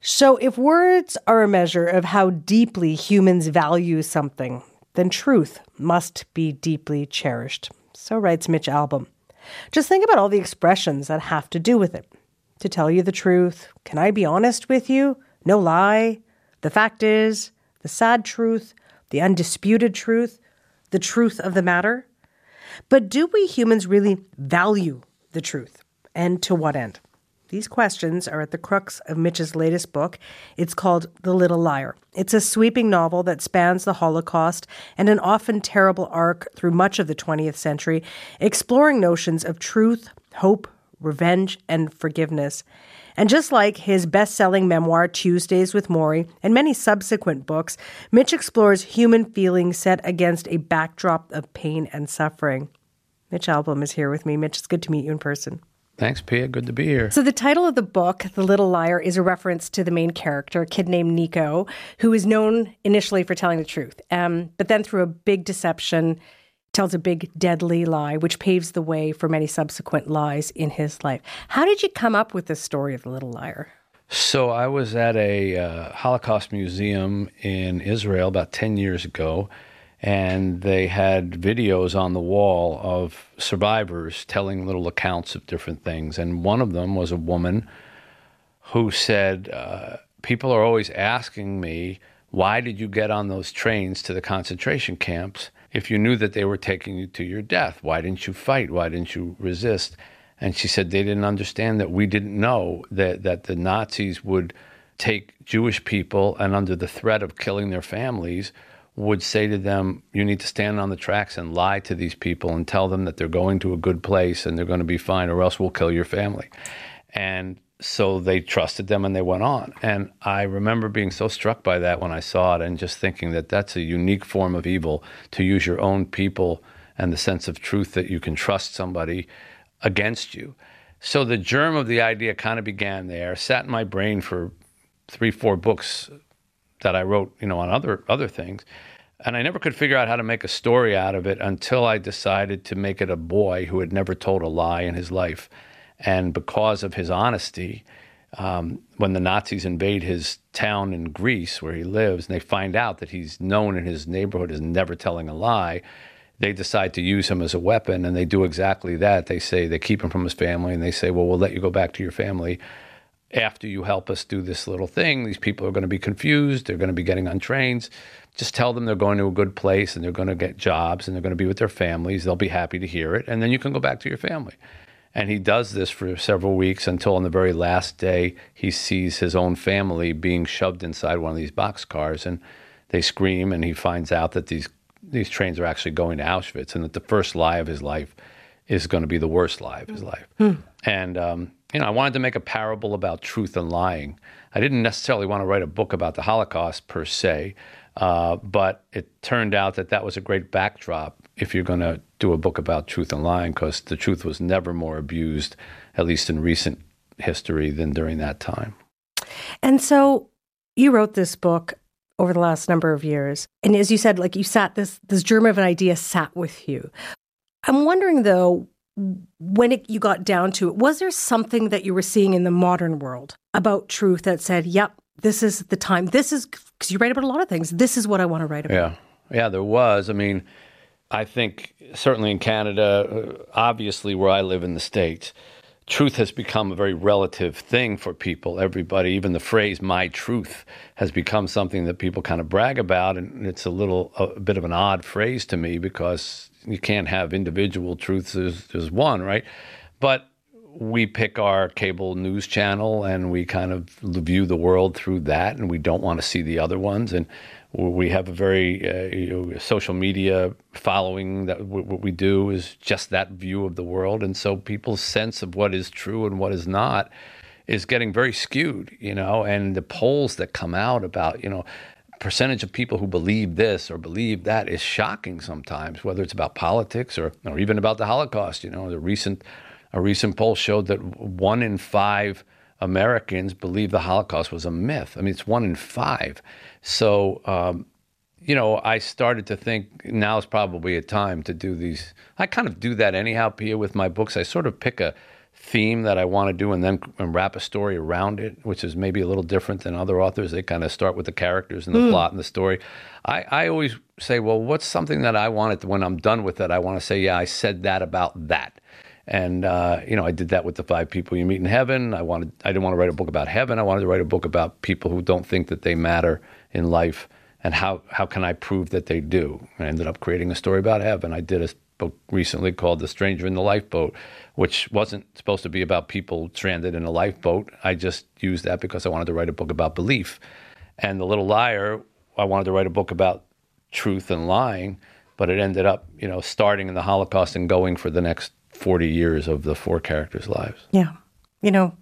So, if words are a measure of how deeply humans value something, then truth must be deeply cherished. So writes Mitch Albom. Just think about all the expressions that have to do with it. To tell you the truth, can I be honest with you? No lie. The fact is, the sad truth, the undisputed truth, the truth of the matter. But do we humans really value the truth? And to what end? These questions are at the crux of Mitch's latest book. It's called The Little Liar. It's a sweeping novel that spans the Holocaust and an often terrible arc through much of the 20th century, exploring notions of truth, hope, revenge, and forgiveness. And just like his best selling memoir, Tuesdays with Morrie, and many subsequent books, Mitch explores human feelings set against a backdrop of pain and suffering. Mitch Albom is here with me. Mitch, it's good to meet you in person. Thanks, Piya. Good to be here. So, the title of the book, The Little Liar, is a reference to the main character, a kid named Nico, who is known initially for telling the truth. Um, but then, through a big deception, tells a big, deadly lie, which paves the way for many subsequent lies in his life. How did you come up with the story of The Little Liar? So, I was at a uh, Holocaust museum in Israel about 10 years ago and they had videos on the wall of survivors telling little accounts of different things. And one of them was a woman who said, uh, People are always asking me, why did you get on those trains to the concentration camps if you knew that they were taking you to your death? Why didn't you fight? Why didn't you resist? And she said they didn't understand that we didn't know that, that the Nazis would take Jewish people and under the threat of killing their families would say to them, You need to stand on the tracks and lie to these people and tell them that they're going to a good place and they're going to be fine, or else we'll kill your family. And so they trusted them and they went on. And I remember being so struck by that when I saw it and just thinking that that's a unique form of evil to use your own people and the sense of truth that you can trust somebody against you. So the germ of the idea kind of began there, sat in my brain for three, four books that I wrote, you know, on other other things. And I never could figure out how to make a story out of it until I decided to make it a boy who had never told a lie in his life. And because of his honesty, um, when the Nazis invade his town in Greece where he lives, and they find out that he's known in his neighborhood as never telling a lie, they decide to use him as a weapon, and they do exactly that. They say they keep him from his family, and they say, "Well, we'll let you go back to your family after you help us do this little thing, these people are going to be confused. They're going to be getting on trains. Just tell them they're going to a good place and they're going to get jobs and they're going to be with their families. They'll be happy to hear it. And then you can go back to your family. And he does this for several weeks until on the very last day, he sees his own family being shoved inside one of these boxcars. And they scream, and he finds out that these, these trains are actually going to Auschwitz and that the first lie of his life is going to be the worst lie of his life. Hmm. And um, you know, I wanted to make a parable about truth and lying. I didn't necessarily want to write a book about the Holocaust per se, uh, but it turned out that that was a great backdrop if you're going to do a book about truth and lying, because the truth was never more abused, at least in recent history, than during that time. And so you wrote this book over the last number of years. And as you said, like you sat this this germ of an idea sat with you. I'm wondering though, when it, you got down to it, was there something that you were seeing in the modern world about truth that said, yep, this is the time. This is, because you write about a lot of things. This is what I want to write about. Yeah. Yeah, there was. I mean, I think certainly in Canada, uh, obviously where I live in the States, truth has become a very relative thing for people. Everybody, even the phrase "my truth" has become something that people kind of brag about, and it's a little a bit of an odd phrase to me because you can't have individual truths as, as one, right? But we pick our cable news channel and we kind of view the world through that, and we don't want to see the other ones. And we have a very uh, you know, social media following that what we do is just that view of the world, and so people's sense of what is true and what is not is getting very skewed, you know, and the polls that come out about, you know, percentage of people who believe this or believe that is shocking sometimes, whether it's about politics or, or even about the Holocaust. You know, the recent a recent poll showed that one in five Americans believe the Holocaust was a myth. I mean, it's one in five. So, um, you know, I started to think now is probably a time to do these. I kind of do that anyhow, Piya, with my books. I sort of pick a theme that I want to do and then and wrap a story around it, which is maybe a little different than other authors. They kind of start with the characters and the mm. plot and the story. I, I always say, well, what's something that I wanted when I'm done with it, I want to say, yeah, I said that about that. And uh, you know, I did that with the five people you meet in heaven. I wanted, I didn't want to write a book about heaven. I wanted to write a book about people who don't think that they matter in life, and how how can I prove that they do? I ended up creating a story about heaven. I did a book recently called The Stranger in the Lifeboat, which wasn't supposed to be about people stranded in a lifeboat. I just used that because I wanted to write a book about belief. And The Little Liar, I wanted to write a book about truth and lying, but it ended up, you know, starting in the Holocaust and going for the next 40 years of the four characters' lives. Yeah. You know,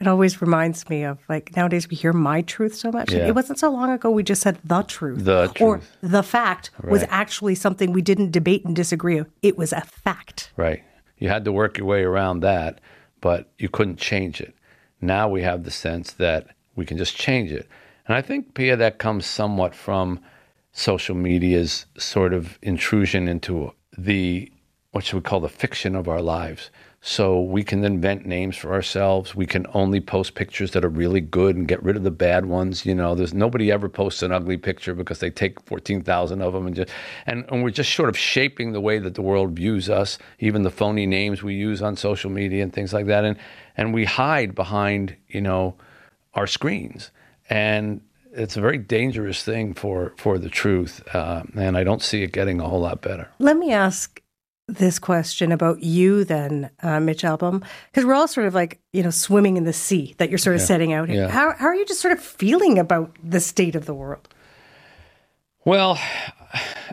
it always reminds me of like nowadays we hear my truth so much. Yeah. It wasn't so long ago we just said the truth. The truth. Or the fact right. was actually something we didn't debate and disagree of. It was a fact. Right. You had to work your way around that, but you couldn't change it. Now we have the sense that we can just change it. And I think, Piya, that comes somewhat from social media's sort of intrusion into the, what should we call the fiction of our lives. So we can invent names for ourselves. We can only post pictures that are really good and get rid of the bad ones. You know, there's nobody ever posts an ugly picture because they take 14,000 of them and just, and, and we're just sort of shaping the way that the world views us, even the phony names we use on social media and things like that. And, and we hide behind, you know, our screens. And it's a very dangerous thing for, for the truth. Uh, and I don't see it getting a whole lot better. Let me ask this question about you then, uh, Mitch Albom, because we're all sort of like, you know, swimming in the sea that you're sort of yeah. setting out here. Yeah. How, how are you just sort of feeling about the state of the world? Well,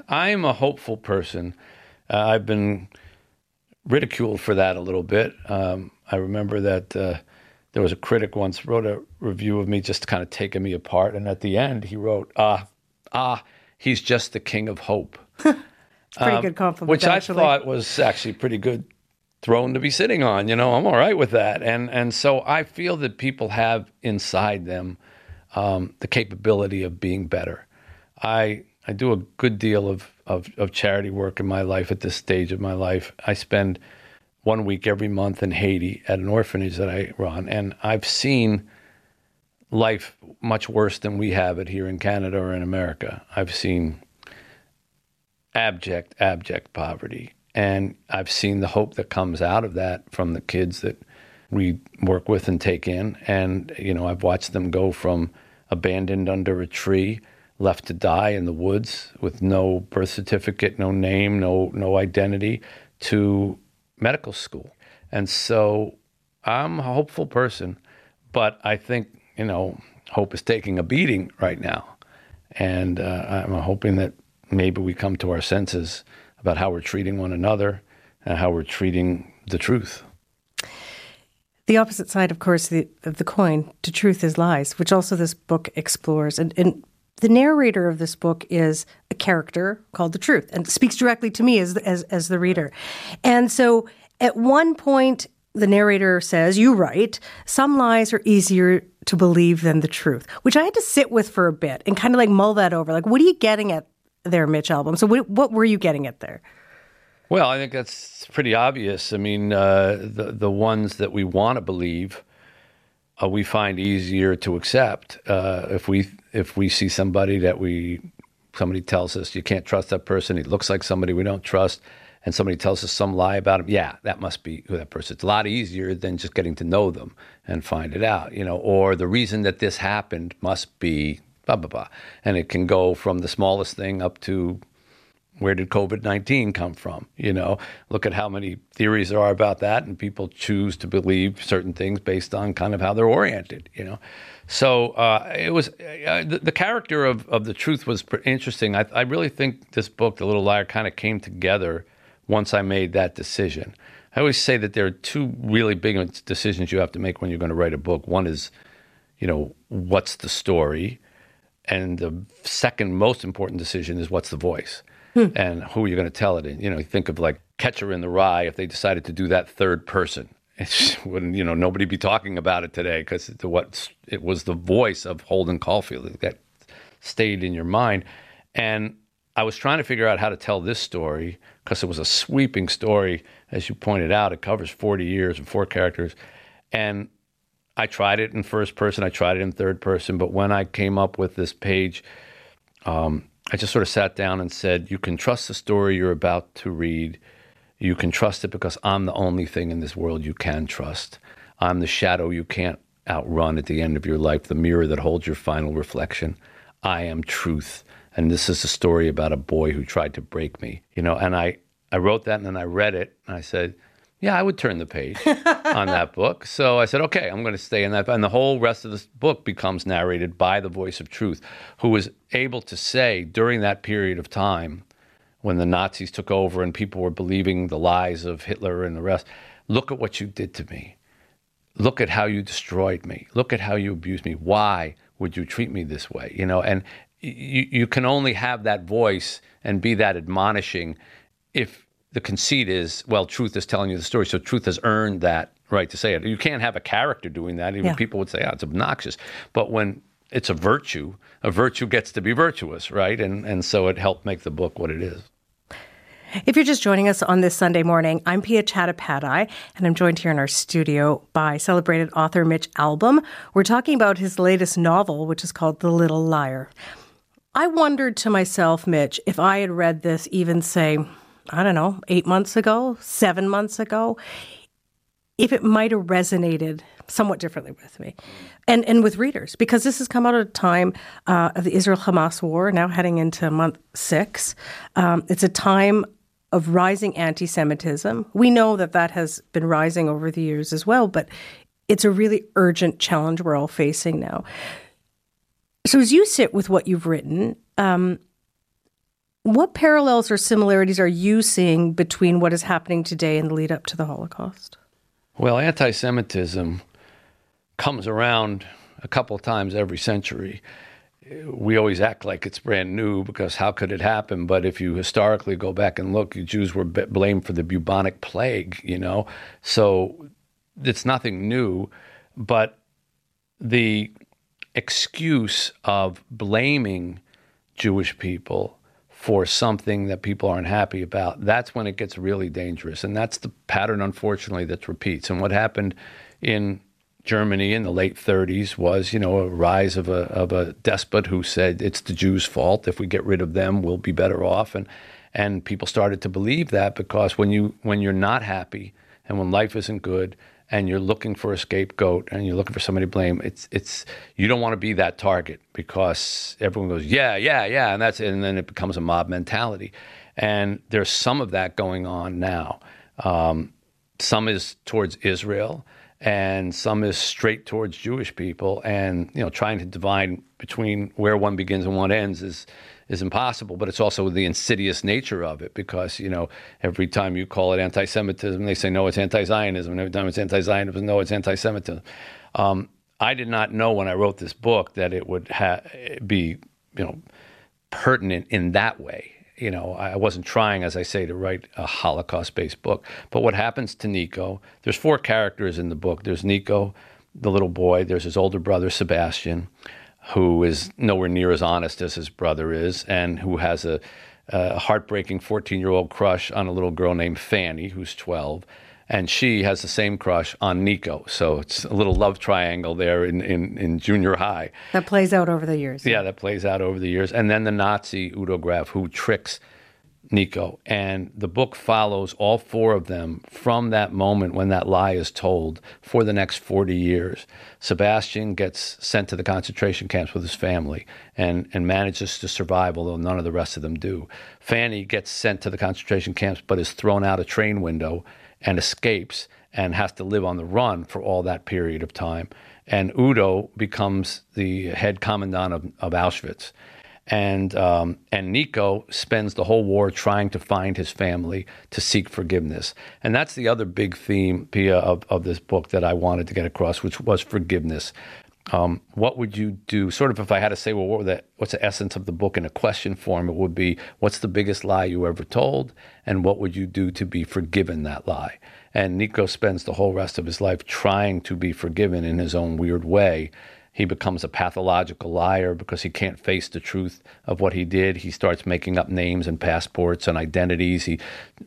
I'm a hopeful person. Uh, I've been ridiculed for that a little bit. Um, I remember that uh, there was a critic once wrote a review of me just kind of taking me apart. And at the end, he wrote, ah, ah, he's just the king of hope. pretty um, good compliment. Which actually. I thought was actually pretty good throne to be sitting on. You know, I'm all right with that. And and so I feel that people have inside them um, the capability of being better. I I do a good deal of, of, of charity work in my life at this stage of my life. I spend one week every month in Haiti at an orphanage that I run, and I've seen life much worse than we have it here in Canada or in America. I've seen abject, abject poverty. And I've seen the hope that comes out of that from the kids that we work with and take in. And, you know, I've watched them go from abandoned under a tree, left to die in the woods with no birth certificate, no name, no, no identity, to medical school. And so I'm a hopeful person, but I think, you know, hope is taking a beating right now. And uh, I'm hoping that maybe we come to our senses about how we're treating one another and how we're treating the truth. The opposite side, of course, the, of the coin to truth is lies, which also this book explores. And, and the narrator of this book is a character called the truth and speaks directly to me as, as, as the reader. And so at one point, the narrator says, You write, some lies are easier to believe than the truth, which I had to sit with for a bit and kind of like mull that over. Like, what are you getting at there Mitch Albom. So what, what were you getting at there? Well, I think that's pretty obvious. I mean, uh, the the ones that we want to believe, uh, we find easier to accept. Uh, if we if we see somebody that we somebody tells us you can't trust that person, he looks like somebody we don't trust, and somebody tells us some lie about him, yeah, that must be who that person. It's a lot easier than just getting to know them and find it out, you know. Or the reason that this happened must be blah, blah, blah. And it can go from the smallest thing up to where did COVID 19 come from? You know, look at how many theories there are about that, and people choose to believe certain things based on kind of how they're oriented, you know. So uh, it was uh, the, the, character of, of the truth was interesting. I, I really think this book, The Little Liar, kind of came together once I made that decision. I always say that there are two really big decisions you have to make when you're going to write a book. One is, you know, what's the story? And the second most important decision is what's the voice hmm. and who are you going to tell it in? You know, think of like Catcher in the Rye, if they decided to do that third person, it wouldn't, you know, nobody be talking about it today because what it was the voice of Holden Caulfield that stayed in your mind. And I was trying to figure out how to tell this story because it was a sweeping story, as you pointed out. It covers 40 years and four characters. And I tried it in first person, I tried it in third person. But when I came up with this page, um, I just sort of sat down and said, You can trust the story you're about to read. You can trust it because I'm the only thing in this world you can trust. I'm the shadow you can't outrun at the end of your life, the mirror that holds your final reflection. I am truth. And this is a story about a boy who tried to break me. You know, and I, I wrote that and then I read it and I said, yeah, I would turn the page on that book. So I said, okay, I'm going to stay in that. And the whole rest of this book becomes narrated by the voice of truth, who was able to say during that period of time when the Nazis took over and people were believing the lies of Hitler and the rest, look at what you did to me. Look at how you destroyed me. Look at how you abused me. Why would you treat me this way? You know, and you, you can only have that voice and be that admonishing if the conceit is, well, truth is telling you the story. So truth has earned that right to say it. You can't have a character doing that. Even Yeah. people would say, oh, it's obnoxious. But when it's a virtue, a virtue gets to be virtuous, right? And, and so it helped make the book what it is. If you're just joining us on this Sunday morning, I'm Piya Chattopadhyay, and I'm joined here in our studio by celebrated author Mitch Albom. We're talking about his latest novel, which is called The Little Liar. I wondered to myself, Mitch, if I had read this even, say, I don't know, eight months ago, seven months ago, if it might have resonated somewhat differently with me and, and with readers, because this has come out at a time uh, of the Israel Hamas war, now heading into month six. Um, it's a time of rising anti Semitism. We know that that has been rising over the years as well, but it's a really urgent challenge we're all facing now. So, as you sit with what you've written, um, what parallels or similarities are you seeing between what is happening today and the lead up to the Holocaust? Well, anti Semitism comes around a couple times every century. We always act like it's brand new because how could it happen? But if you historically go back and look, Jews were blamed for the bubonic plague, you know? So it's nothing new. But the excuse of blaming Jewish people for something that people aren't happy about, that's when it gets really dangerous. And that's the pattern, unfortunately, that repeats. And what happened in Germany in the late 30s was, you know, a rise of a, of a despot who said it's the Jews' fault. If we get rid of them, we'll be better off. And, and people started to believe that because when, you, when you're not happy and when life isn't good, and you're looking for a scapegoat and you're looking for somebody to blame, it's it's you don't want to be that target because everyone goes, yeah, yeah, yeah, and that's it, and then it becomes a mob mentality, and there's some of that going on now. Um, some is towards Israel, and some is straight towards Jewish people, and you know, trying to divide between where one begins and one ends is is impossible, but it's also the insidious nature of it because, you know, every time you call it anti Semitism, they say, no, it's anti Zionism. And every time it's anti Zionism, no, it's anti Semitism. Um, I did not know when I wrote this book that it would ha- be, you know, pertinent in that way. You know, I wasn't trying, as I say, to write a Holocaust based book. But what happens to Nico? There's four characters in the book. There's Nico, the little boy. There's his older brother, Sebastian who is nowhere near as honest as his brother is, and who has a, a heartbreaking 14 year old crush on a little girl named Fanny, who's 12. And she has the same crush on Nico. So it's a little love triangle there in, in, in junior high. That plays out over the years. Yeah, that plays out over the years. And then the Nazi Udo Graf, who tricks Nico. And the book follows all four of them from that moment when that lie is told for the next 40 years. Sebastian gets sent to the concentration camps with his family and, and manages to survive, although none of the rest of them do. Fanny gets sent to the concentration camps but is thrown out a train window and escapes and has to live on the run for all that period of time. And Udo becomes the head commandant of, of Auschwitz and um, and Nico spends the whole war trying to find his family to seek forgiveness, and that's the other big theme, Piya, of, of this book that I wanted to get across, which was forgiveness. Um, what would you do? Sort of, if I had to say, well, what the, what's the essence of the book in a question form? It would be, what's the biggest lie you ever told, and what would you do to be forgiven that lie? And Nico spends the whole rest of his life trying to be forgiven in his own weird way. He becomes a pathological liar because he can't face the truth of what he did. He starts making up names and passports and identities. He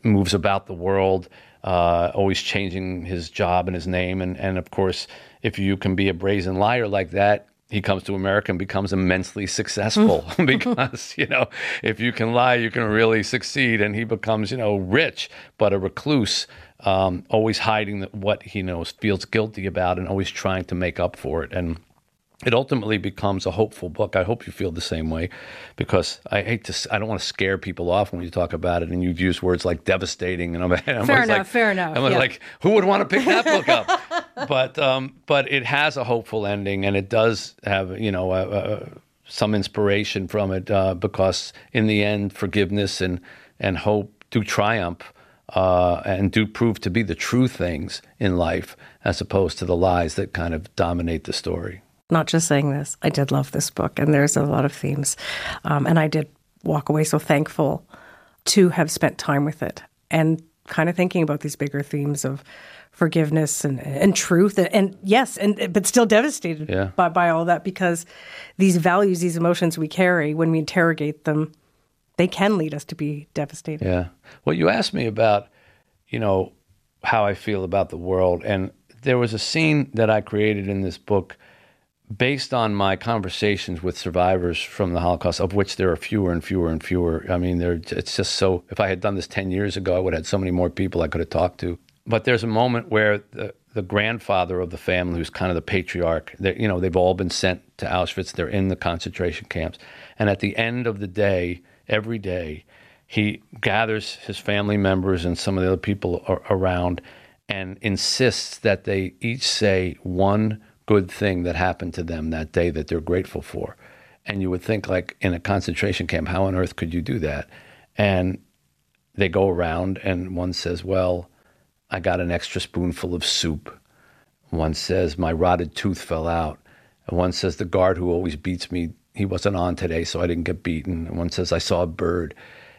moves about the world, uh, always changing his job and his name. And, and of course, if you can be a brazen liar like that, he comes to America and becomes immensely successful because, you know, if you can lie, you can really succeed. And he becomes, you know, rich, but a recluse, um, always hiding what he knows, feels guilty about, and always trying to make up for it. And it ultimately becomes a hopeful book. I hope you feel the same way, because I hate to. I don't want to scare people off when you talk about it, and you've used words like devastating, and I'm, I'm fair enough. like, fair enough. I'm yeah. like, who would want to pick that book up? but um, but it has a hopeful ending, and it does have you know uh, uh, some inspiration from it, uh, because in the end, forgiveness and and hope do triumph. Uh, and do prove to be the true things in life as opposed to the lies that kind of dominate the story not just saying this. I did love this book, and there's a lot of themes. Um, and I did walk away so thankful to have spent time with it and kind of thinking about these bigger themes of forgiveness and, and truth and, and yes and but still devastated yeah. by, by all that because these values these emotions we carry when we interrogate them they can lead us to be devastated yeah well you asked me about you know how i feel about the world and there was a scene that i created in this book based on my conversations with survivors from the Holocaust, of which there are fewer and fewer and fewer. I mean, it's just so. If I had done this ten years ago, I would have had so many more people I could have talked to. But there's a moment where the, the grandfather of the family, who's kind of the patriarch, you know, they've all been sent to Auschwitz. They're in the concentration camps, and at the end of the day, every day, he gathers his family members and some of the other people around, and insists that they each say one good thing that happened to them that day that they're grateful for. And you would think, like in a concentration camp, how on earth could you do that? And they go around, and one says, Well, I got an extra spoonful of soup. One says, My rotted tooth fell out. And one says, The guard who always beats me, he wasn't on today, so I didn't get beaten. And one says, I saw a bird.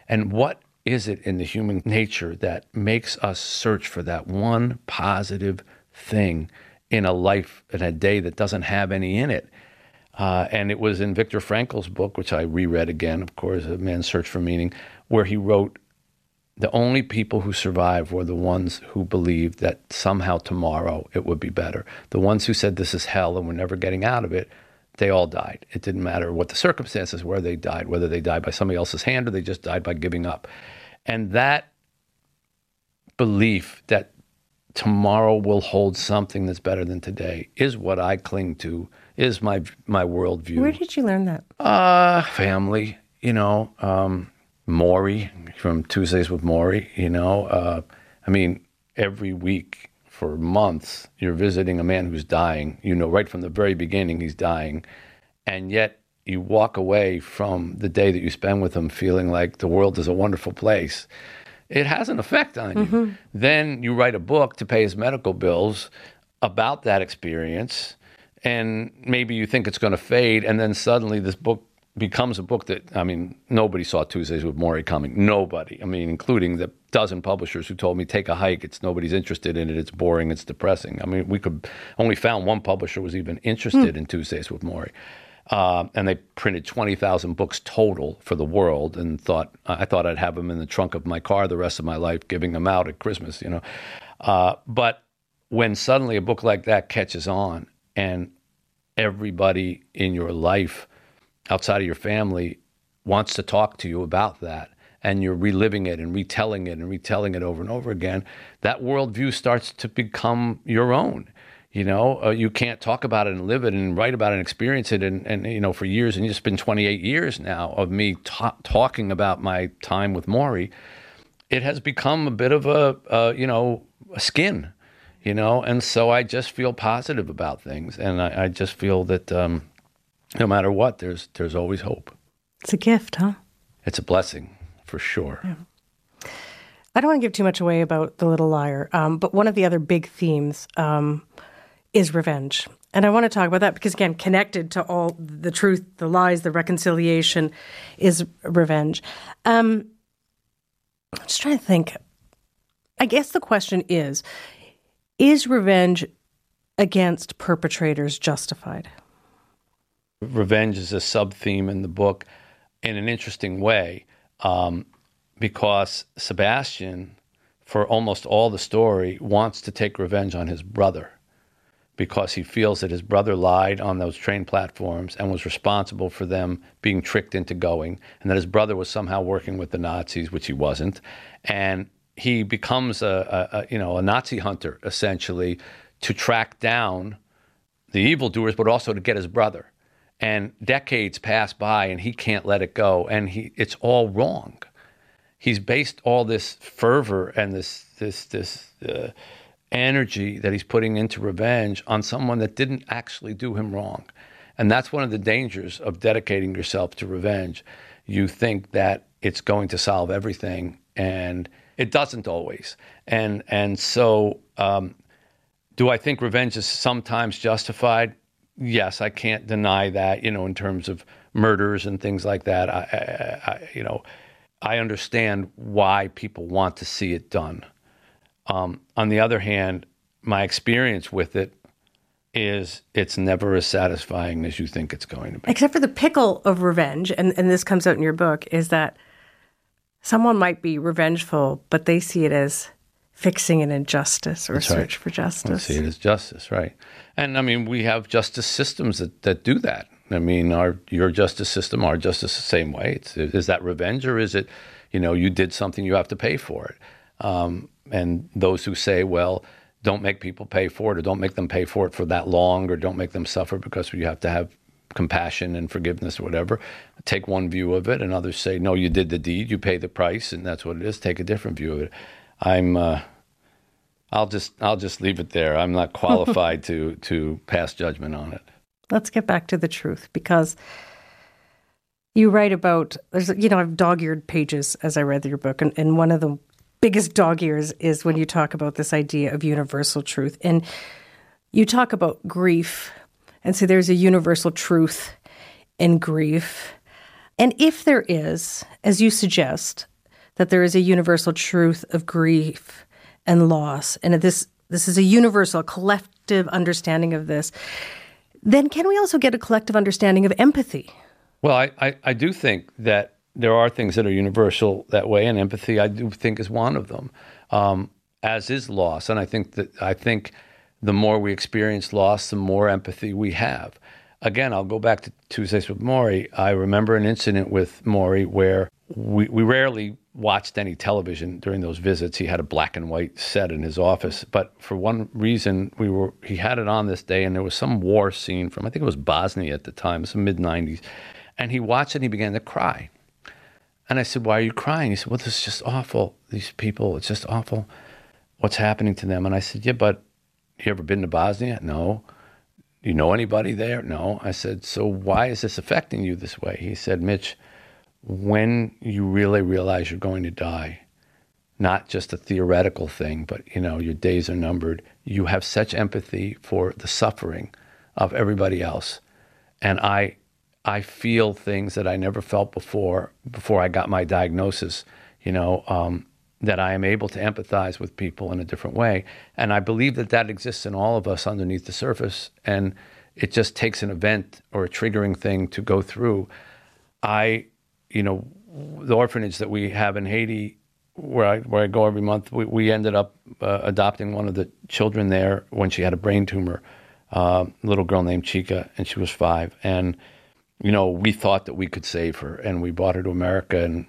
And what is it in the human nature that makes us search for that one positive thing in a life in a day that doesn't have any in it. Uh, and it was in Viktor Frankl's book, which I reread again, of course, A Man's Search for Meaning, where he wrote, The only people who survived were the ones who believed that somehow tomorrow it would be better. The ones who said this is hell and we're never getting out of it, they all died. It didn't matter what the circumstances were, they died, whether they died by somebody else's hand or they just died by giving up. And that belief that tomorrow will hold something that's better than today is what I cling to, is my my worldview. Where did you learn that? Uh, family, you know, um, Morrie from Tuesdays with Morrie, you know. Uh, I mean, every week for months, you're visiting a man who's dying. You know, right from the very beginning, he's dying. And yet, you walk away from the day that you spend with him feeling like the world is a wonderful place it has an effect on you. Mm-hmm. Then you write a book to pay his medical bills about that experience, and maybe you think it's going to fade, and then suddenly this book becomes a book that I mean nobody saw Tuesdays with Morrie coming. Nobody. I mean, including the dozen publishers who told me take a hike. It's nobody's interested in it. It's boring. It's depressing. I mean, we could only found one publisher was even interested mm. in Tuesdays with Morrie. Uh, and they printed 20,000 books total for the world and thought I thought I'd have them in the trunk of my car the rest of my life, giving them out at Christmas, you know. Uh, but when suddenly a book like that catches on and everybody in your life outside of your family wants to talk to you about that and you're reliving it and retelling it and retelling it over and over again, that worldview starts to become your own you know uh, you can't talk about it and live it and write about it and experience it and, and you know for years and it's been 28 years now of me ta- talking about my time with Morrie it has become a bit of a uh, you know a skin you know and so I just feel positive about things and I, I just feel that um, no matter what there's there's always hope It's a gift, huh? It's a blessing for sure. I don't want to give too much away about The Little Liar, um, but one of the other big themes um, is revenge. And I want to talk about that because, again, connected to all the truth, the lies, the reconciliation is revenge. Um, I'm just trying to think. I guess the question is Is revenge against perpetrators justified? Revenge is a sub theme in the book in an interesting way um, because Sebastian, for almost all the story, wants to take revenge on his brother because he feels that his brother lied on those train platforms and was responsible for them being tricked into going, and that his brother was somehow working with the Nazis, which he wasn't, and he becomes a, a, a you know a Nazi hunter essentially to track down the evildoers, but also to get his brother. And decades pass by, and he can't let it go, and he it's all wrong. He's based all this fervor and this this this. Uh, energy that he's putting into revenge on someone that didn't actually do him wrong. And that's one of the dangers of dedicating yourself to revenge. You think that it's going to solve everything, and it doesn't always. And and so, um, do I think revenge is sometimes justified? Yes, I can't deny that. You know, in terms of murders and things like that, I, I, I you know, I understand why people want to see it done. Um, on the other hand, my experience with it is it's never as satisfying as you think it's going to be. Except for the pickle of revenge, and, and this comes out in your book, is that someone might be revengeful, but they see it as fixing an injustice or That's search right. for justice. see it as justice, right? And I mean, we have justice systems that, that do that. I mean, our your justice system, our justice, the same way. It's, is that revenge, or is it, you know, you did something, you have to pay for it? Um, and those who say, well, don't make people pay for it, or don't make them pay for it for that long, or don't make them suffer because you have to have compassion and forgiveness or whatever. Take one view of it, and others say, no, you did the deed, you pay the price, and that's what it is. Take a different view of it. I'm. Uh, I'll just I'll just leave it there. I'm not qualified to to pass judgment on it. Let's get back to the truth because you write about there's you know I've dog-eared pages as I read your book, and, and one of the biggest dog ears is when you talk about this idea of universal truth, and you talk about grief, and so there's a universal truth in grief, and if there is, as you suggest, that there is a universal truth of grief and loss, and this this is a universal, collective understanding of this. Then can we also get a collective understanding of empathy? Well, I, I, I do think that there are things that are universal that way, and empathy I do think is one of them, um, as is loss. And I think that I think the more we experience loss, the more empathy we have. Again, I'll go back to Tuesdays with Morrie. I remember an incident with Morrie where we, we rarely watched any television during those visits. He had a black and white set in his office, but for one reason, we were he had it on this day, and there was some war scene from I think it was Bosnia at the time, some mid '90s, and he watched it and he began to cry. And I said, Why are you crying? He said, Well, this is just awful. These people, it's just awful what's happening to them. And I said, Yeah, but you ever been to Bosnia? No. You know anybody there? No. I said, So why is this affecting you this way? He said, Mitch, when you really realize you're going to die, not just a theoretical thing, but you know, your days are numbered, you have such empathy for the suffering of everybody else. And I I feel things that I never felt before before I got my diagnosis. You know, um, that I am able to empathize with people in a different way, and I believe that that exists in all of us underneath the surface. And it just takes an event or a triggering thing to go through. I, you know, the orphanage that we have in Haiti, where I where I go every month, we, we ended up uh, adopting one of the children there when she had a brain tumor, uh, a little girl named Chica, and she was five, and you know, we thought that we could save her, and we brought her to America. And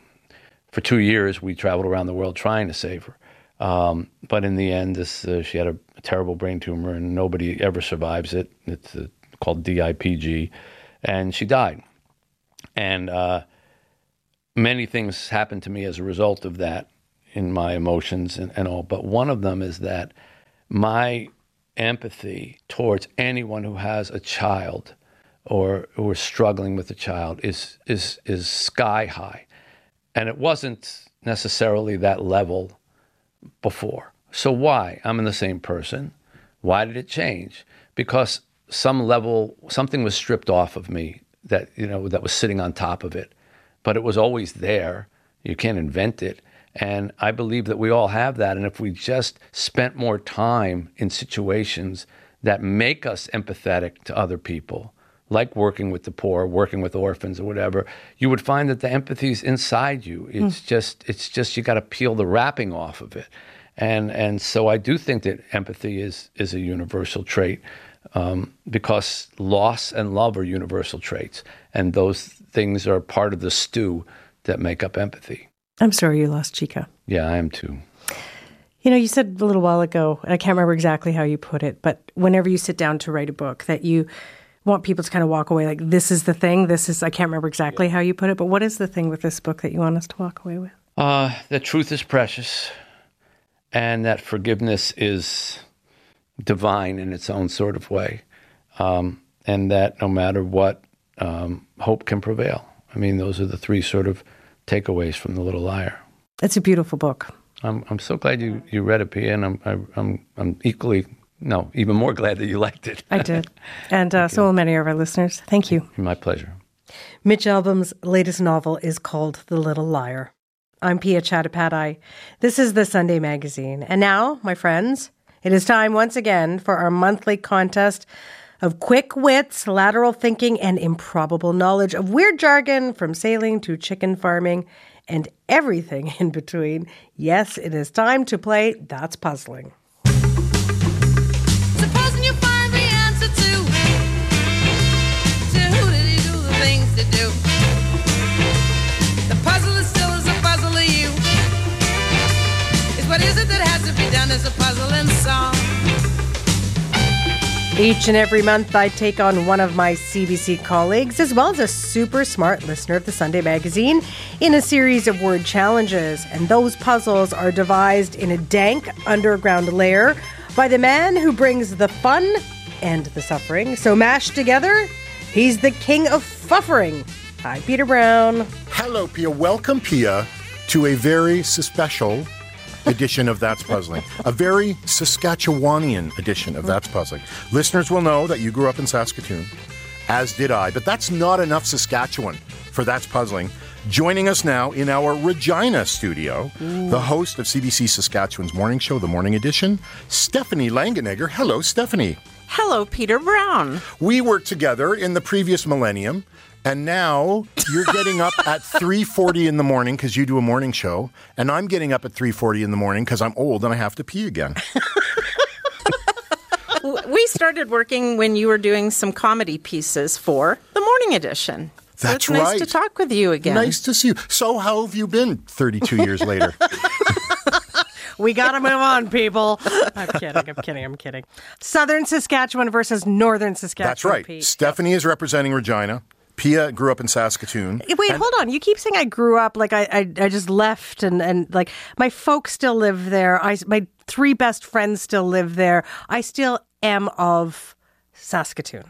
for two years, we traveled around the world trying to save her. Um, but in the end, this uh, she had a, a, terrible brain tumor, and nobody ever survives it. It's uh, called DIPG, and she died. And uh, many things happened to me as a result of that in my emotions and, and all. But one of them is that my empathy towards anyone who has a child or are struggling with a child is is is sky high, and it wasn't necessarily that level before. So why? I'm in the same person. Why did it change? Because some level something was stripped off of me that you know that was sitting on top of it, but it was always there. You can't invent it. And I believe that we all have that. And if we just spent more time in situations that make us empathetic to other people, like working with the poor, working with orphans or whatever, you would find that the empathy is inside you. It's mm. just it's just you got to peel the wrapping off of it. And and so I do think that empathy is is a universal trait um, because loss and love are universal traits, and those things are part of the stew that make up empathy. I'm sorry you lost Chica. Yeah, I am too. You know, you said a little while ago, and I can't remember exactly how you put it, but whenever you sit down to write a book, that you want people to kind of walk away like, this is the thing. This is, I can't remember exactly how you put it, but what is the thing with this book that you want us to walk away with? Uh, that truth is precious and that forgiveness is divine in its own sort of way. Um, and that no matter what, um, hope can prevail. I mean, those are the three sort of takeaways from The Little Liar. It's a beautiful book. I'm I'm so glad you, you read it, Piya, and I'm I, am i am i am equally no even more glad that you liked it. I did, and uh, so will many of our listeners. Thank you. My pleasure. Mitch Albom's latest novel is called The Little Liar. I'm Piya Chattopadhyay. This is the Sunday Magazine, and now, my friends, it is time once again for our monthly contest of quick wits, lateral thinking, and improbable knowledge of weird jargon from sailing to chicken farming and everything in between. Yes, it is time to play That's Puzzling. Each and every month, I take on one of my CBC colleagues, as well as a super smart listener of the Sunday magazine, in a series of word challenges. And those puzzles are devised in a dank underground lair by the man who brings the fun and the suffering. So, mashed together, he's the king of fuffering. Hi, Peter Brown. Hello, Piya. Welcome, Piya, to a very special edition of That's Puzzling, a very Saskatchewanian edition of That's Puzzling. Listeners will know that you grew up in Saskatoon, as did I, but that's not enough Saskatchewan for That's Puzzling. Joining us now in our Regina studio, Ooh. the host of CBC Saskatchewan's morning show, The Morning Edition, Stephanie Langenegger. Hello, Stephanie. Hello, Peter Brown. We worked together in the previous millennium and now you're getting up at 3:40 in the morning because you do a morning show, and I'm getting up at 3:40 in the morning because I'm old and I have to pee again. we started working when you were doing some comedy pieces for the morning edition. That's so right. Nice to talk with you again. Nice to see you. So, how have you been 32 years later? we got to move on, people. I'm kidding. I'm kidding. I'm kidding. Southern Saskatchewan versus Northern Saskatchewan. That's right. Pete. Stephanie is representing Regina. Piya grew up in Saskatoon. Wait, and- hold on. You keep saying I grew up like I, I, I just left and, and like my folks still live there. I my three best friends still live there. I still am of Saskatoon.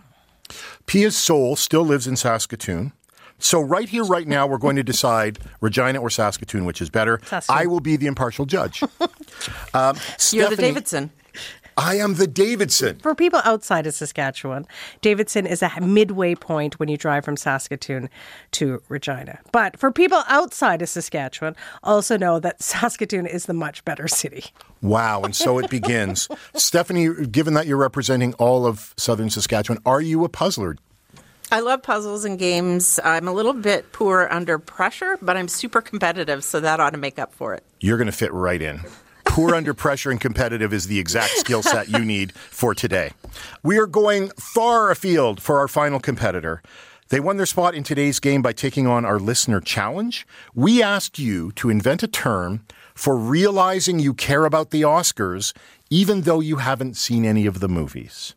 Piya's soul still lives in Saskatoon. So right here, right now, we're going to decide Regina or Saskatoon, which is better. Saskatoon. I will be the impartial judge. um, You're the Davidson. I am the Davidson. For people outside of Saskatchewan, Davidson is a midway point when you drive from Saskatoon to Regina. But for people outside of Saskatchewan, also know that Saskatoon is the much better city. Wow. And so it begins. Stephanie, given that you're representing all of southern Saskatchewan, are you a puzzler? I love puzzles and games. I'm a little bit poor under pressure, but I'm super competitive, so that ought to make up for it. You're going to fit right in poor under pressure and competitive is the exact skill set you need for today. We are going far afield for our final competitor. They won their spot in today's game by taking on our listener challenge. We asked you to invent a term for realizing you care about the Oscars, even though you haven't seen any of the movies.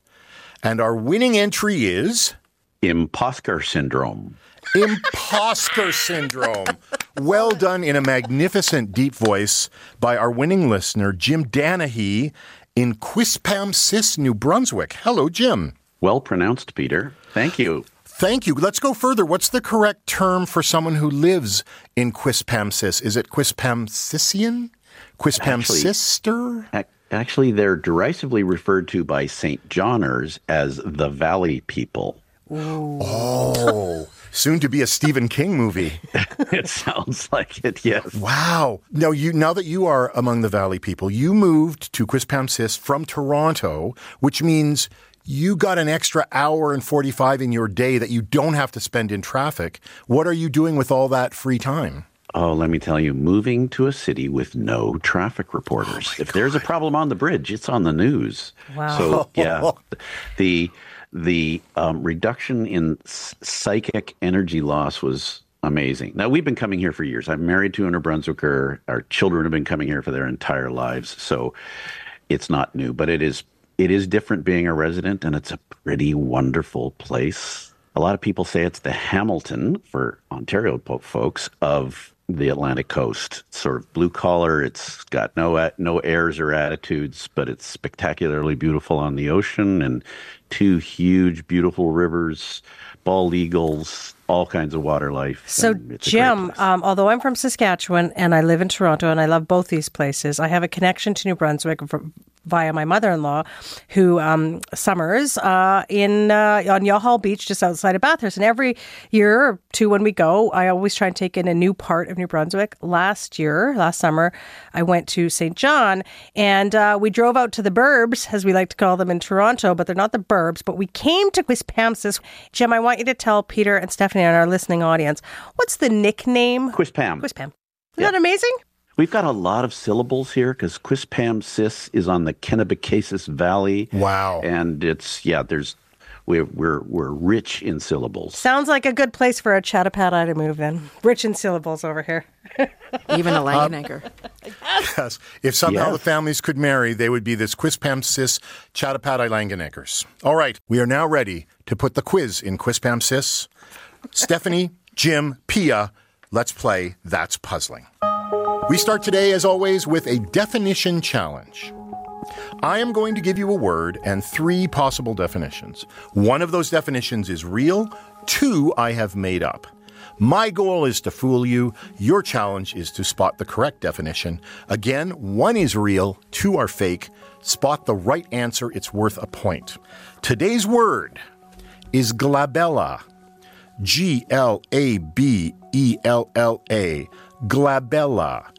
And our winning entry is Imposter syndrome. Imposter syndrome. Well done in a magnificent deep voice by our winning listener, Jim Danahy in Quispamsis, New Brunswick. Hello, Jim. Well pronounced, Peter. Thank you. Thank you. Let's go further. What's the correct term for someone who lives in Quispamsis? Is it Quispamsisian? Quispamsister? Ac- Actually, they're derisively referred to by St. Johners as the Valley people. Oh, soon to be a Stephen King movie. it sounds like it, yes. Wow. Now you now that you are among the Valley people, you moved to Quispamsis from Toronto, which means you got an extra hour and 45 in your day that you don't have to spend in traffic. What are you doing with all that free time? Oh, let me tell you, moving to a city with no traffic reporters. Oh if there's a problem on the bridge, it's on the news. Wow. So yeah, the the um, reduction in psychic energy loss was amazing. Now we've been coming here for years. I'm married to a New Brunswicker. Our children have been coming here for their entire lives, so it's not new. But it is it is different being a resident, and it's a pretty wonderful place. A lot of people say it's the Hamilton for Ontario folks of the Atlantic coast. Sort of blue collar. It's got no no airs or attitudes, but it's spectacularly beautiful on the ocean and two huge, beautiful rivers, bald eagles, all kinds of water life. So, and it's a great Jim, um, although I'm from Saskatchewan and I live in Toronto and I love both these places, I have a connection to New Brunswick via my mother-in-law, who um, summers uh, in uh, on Youghall Beach, just outside of Bathurst. And every year or two, when we go, I always try and take in a new part of New Brunswick. Last year, last summer, I went to Saint John, and uh, we drove out to the Burbs, as we like to call them in Toronto, but they're not the Burbs. But we came to Quispamsis. Jim, I want you to tell Peter and Stephanie and our listening audience what's the nickname? Quispam. Quispam. Isn't that amazing? We've got a lot of syllables here because Quispamsis is on the Kennebecasis Valley. Wow. And it's, yeah, there's, we're, we're, we're rich in syllables. Sounds like a good place for a Chattapata to move in. Rich in syllables over here. Even a Langenegger. Yes. If somehow Yes. the families could marry, they would be this Quispam Quispamsis Chattapadai Langeneckers. All right, we are now ready to put the quiz in Quispam Quispamsis. Stephanie, Jim, Piya, let's play That's Puzzling. We start today, as always, with a definition challenge. I am going to give you a word and three possible definitions. One of those definitions is real, two I have made up. My goal is to fool you. Your challenge is to spot the correct definition. Again, one is real, two are fake. Spot the right answer, it's worth a point. Today's word is glabella. G L A B E L L A. Glabella.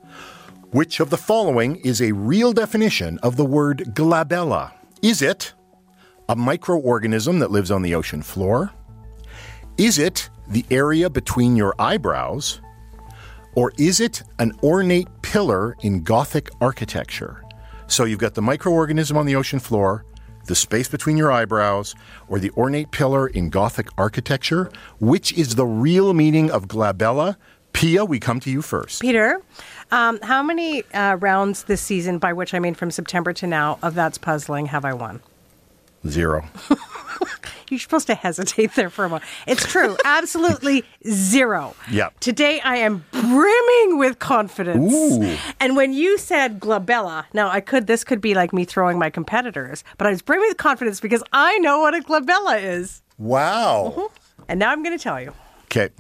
Which of the following is a real definition of the word glabella? Is it a microorganism that lives on the ocean floor? Is it the area between your eyebrows? Or is it an ornate pillar in Gothic architecture? So you've got the microorganism on the ocean floor, the space between your eyebrows, or the ornate pillar in Gothic architecture. Which is the real meaning of glabella? Piya, we come to you first. Peter, um, how many uh, rounds this season, by which I mean from September to now, of That's Puzzling have I won? Zero. You're supposed to hesitate there for a moment. It's true. Absolutely zero. Yep. Today I am brimming with confidence. Ooh. And when you said glabella, now I could this could be like me throwing my competitors, but I was brimming with confidence because I know what a glabella is. Wow. And now I'm going to tell you. Okay.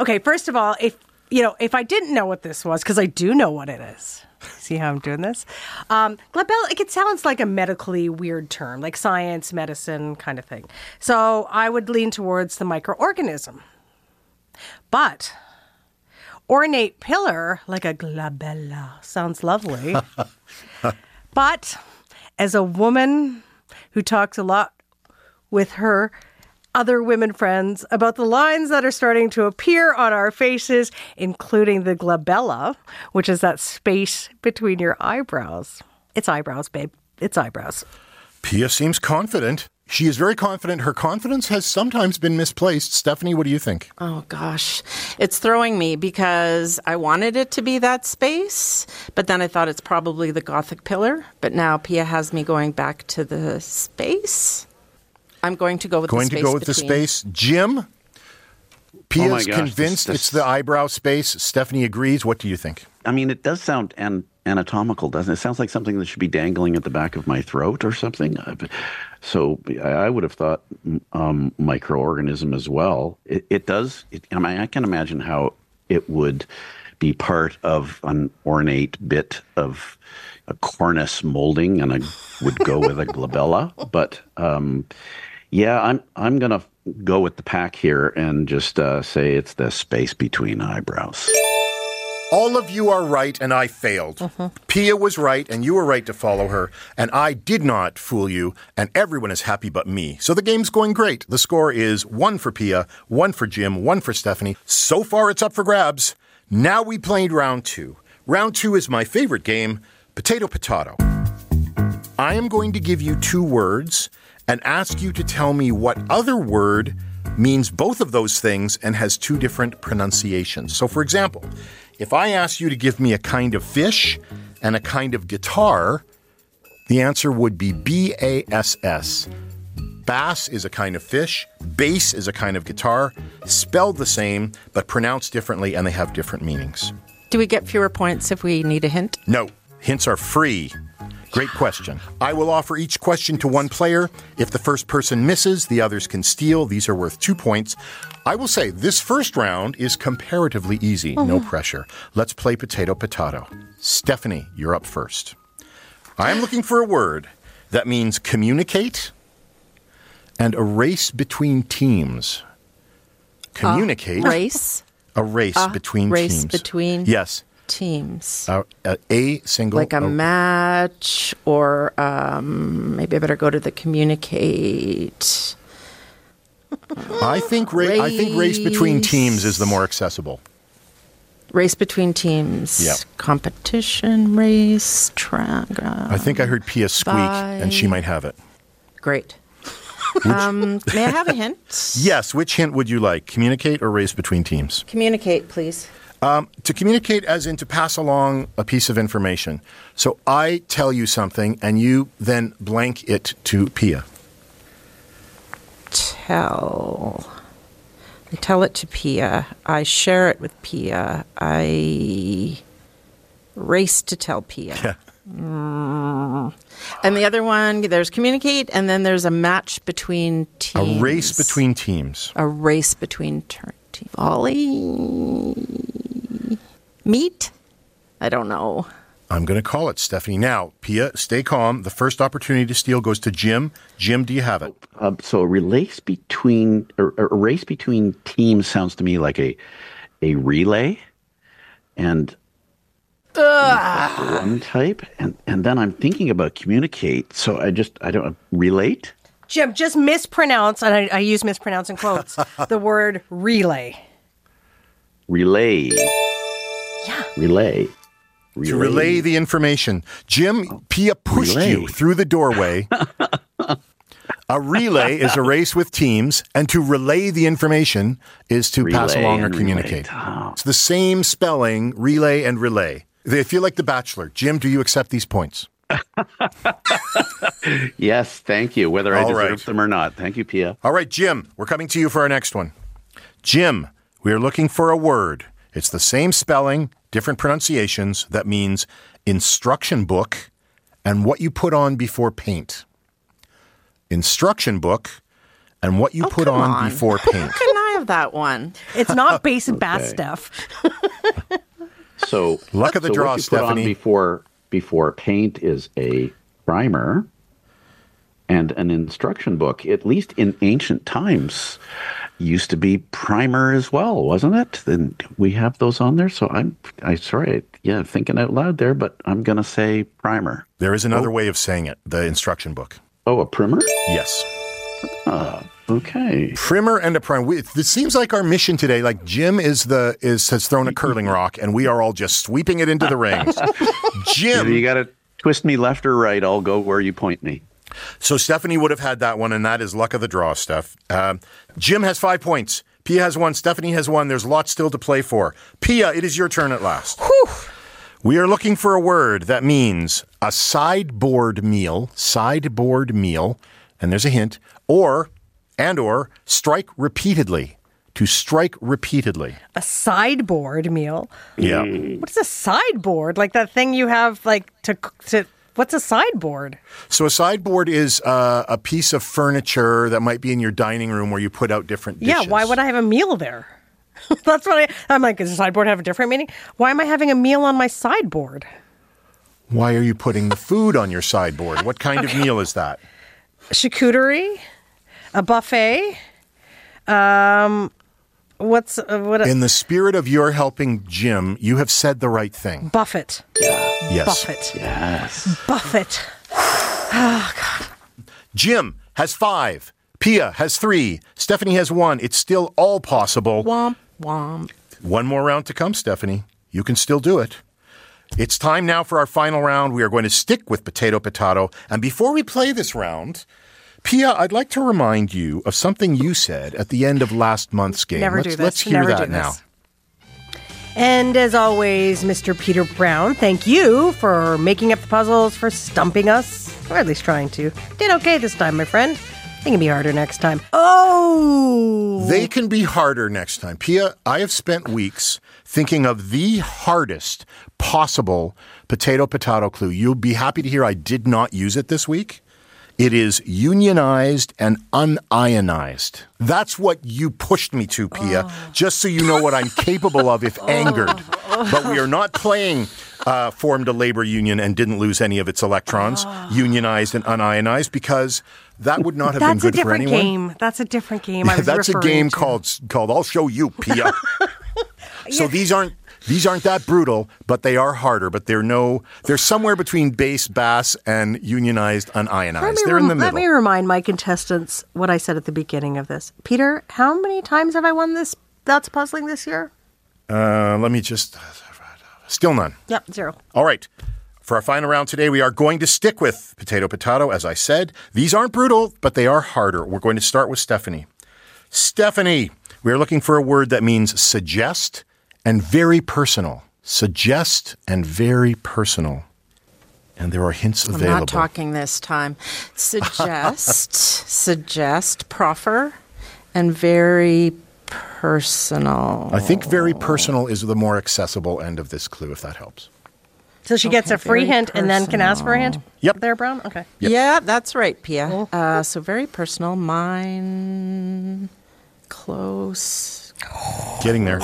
Okay, first of all, if you know, if I didn't know what this was, because I do know what it is. See how I'm doing this? Um, glabella, like, it sounds like a medically weird term, like science, medicine kind of thing. So I would lean towards the microorganism. But ornate pillar, like a glabella, sounds lovely. but as a woman who talks a lot with her other women friends about the lines that are starting to appear on our faces, including the glabella, which is that space between your eyebrows. It's eyebrows, babe. It's eyebrows. Piya seems confident. She is very confident. Her confidence has sometimes been misplaced. Stephanie, what do you think? Oh gosh, it's throwing me because I wanted it to be that space, but then I thought it's probably the Gothic pillar. But now Piya has me going back to the space. I'm going to go with Going the to go with the space. Jim, Piya's Oh my convinced this- it's the eyebrow space. Stephanie agrees. What do you think? I mean, it does sound an- anatomical, doesn't it? It sounds like something that should be dangling at the back of my throat or something. So I I would have thought um, microorganism as well. It, it does. It, I mean, I can imagine how it would be part of an ornate bit of a cornice molding, and I would go with a glabella. But um, yeah, I'm I'm gonna go with the pack here and just uh, say it's the space between eyebrows. All of you are right, and I failed. Mm-hmm. Piya was right, and you were right to follow her, and I did not fool you, and everyone is happy but me. So the game's going great. The score is one for Piya, one for Jim, one for Stephanie. So far, it's up for grabs. Now we played round two. Round two is my favorite game potato potato. I am going to give you two words and ask you to tell me what other word means both of those things and has two different pronunciations. So, for example, if I ask you to give me a kind of fish and a kind of guitar, the answer would be B A S S. Bass is a kind of fish, bass is a kind of guitar, spelled the same but pronounced differently, and they have different meanings. Do we get fewer points if we need a hint? No, hints are free. Great question. I will offer each question to one player. If the first person misses, the others can steal. These are worth two points. I will say this first round is comparatively easy, no mm-hmm. pressure. Let's play potato potato. Stephanie, you're up first. I am looking for a word that means communicate and a race between teams. Communicate. Race? A race A between race teams. between Yes. Teams. A, a, a single. like a a- match, or um, maybe I better go to the communicate. I think ra- I think race between teams is the more accessible. Race between teams. Yeah. Competition, race, track. I think I heard Piya squeak, and she might have it. Great. um, may I have a hint? Yes. Which hint would you like? Communicate or race between teams? Communicate, please. Um, to communicate, as in to pass along a piece of information. So I tell you something, and you then blank it to Piya. Tell. I tell it to Piya. I share it with Piya. I race to tell Piya. Yeah. Mm. And the other one, there's communicate, and then there's a match between teams. A race between teams. A race between ter- te- volley. Meet? I don't know. I'm going to call it Stephanie. Now, Piya, stay calm. The first opportunity to steal goes to Jim. Jim, do you have it? Uh, so a race between or, or a race between teams sounds to me like a a relay, and one type, and and then I'm thinking about communicate. So I just I don't relate. Jim, just mispronounce, and I, I use mispronounce in quotes, the word relay. Relay. Yeah. Relay. To relay the information. Jim, Piya pushed Relay. you through the doorway. a relay is a race with teams, and to relay the information is to pass along or communicate. relate. Oh. It's the same spelling, relay and relay. They feel like The Bachelor. Jim, do you accept these points? Yes, thank you. Whether I All deserve right. them or not. Thank you, Piya. All right, Jim, we're coming to you for our next one. Jim, we are looking for a word. It's the same spelling, different pronunciations. That means instruction book and what you put on before paint. Instruction book and what you oh, put Oh, come on, on. before paint. Can I have that one? It's not base and bass Okay. stuff. So Luck of the so draw, what you put on Stephanie. before before paint is a primer and an instruction book. At least in ancient times, used to be primer as well, wasn't it? Then we have those on there. So I'm I sorry, yeah, thinking out loud there, but I'm gonna say primer. There is another way of saying it the instruction book. Oh, a primer? Yes. Uh, okay. Primer and a primer. We, it seems like our mission today, like Jim is the is has thrown a curling rock, and we are all just sweeping it into the rings. Jim, You gotta twist me left or right, I'll go where you point me. So Stephanie would have had that one, and that is luck of the draw stuff. Um, Jim has five points. Piya has one. Stephanie has one. There's lots still to play for. Piya, it is your turn at last. We are looking for a word that means a sideboard meal, sideboard meal, and there's a hint, or and or strike repeatedly. to strike repeatedly. A sideboard meal. Yeah. What is a sideboard? Like that thing you have like to to what's a sideboard? So a sideboard is uh, a piece of furniture that might be in your dining room where you put out different dishes. Yeah, why would I have a meal there? That's what I I'm like, does a sideboard have a different meaning? Why am I having a meal on my sideboard? Why are you putting the food on your sideboard? What kind of meal is that? Charcuterie, a buffet. Um what's uh, what In the spirit of your helping Jim, you have said the right thing. buffet. Yes. buffet. Yes. buffet. Oh god. Jim has five. Piya has three. Stephanie has one. It's still all possible. Womp womp. One more round to come, Stephanie. You can still do it. It's time now for our final round. We are going to stick with potato potato. And before we play this round, Piya, I'd like to remind you of something you said at the end of last month's game. Never let's, do this. let's hear Never that now. And as always, Mr. Peter Brown, thank you for making up the puzzles, for stumping us, or at least trying to. Did okay this time, my friend. It can be harder next time. Oh! They can be harder next time. Piya, I have spent weeks thinking of the hardest possible potato potato clue. You'll be happy to hear I did not use it this week. It is unionized and unionized. That's what you pushed me to, Piya, just so you know what I'm capable of if angered. But we are not playing uh, formed a labor union and didn't lose any of its electrons, unionized and unionized, because that would not have That's been a good for different game. That's a different game. I was That's a game to. called called I'll show you, Piya. so these aren't these aren't that brutal, but they are harder. But they're no they're somewhere between base, bass, and unionized, unionized. They're in the middle. let me remind my contestants what I said at the beginning of this. Peter, how many times have I won this? That's puzzling this year. Uh, let me just still none. Yep, zero. All right. For our final round today, we are going to stick with potato potato. As I said, these aren't brutal, but they are harder. We're going to start with Stephanie. Stephanie, we are looking for a word that means suggest and very personal. Suggest and very personal. And there are hints I'm available. not talking this time. Suggest, suggest, proffer, and very personal. I think very personal is the more accessible end of this clue, if that helps. So she gets a free very hint and then can ask for a hint? Yep. There, Brown? Okay. Yeah, that's right, Piya. Uh, so very personal. Mine, close, Getting there.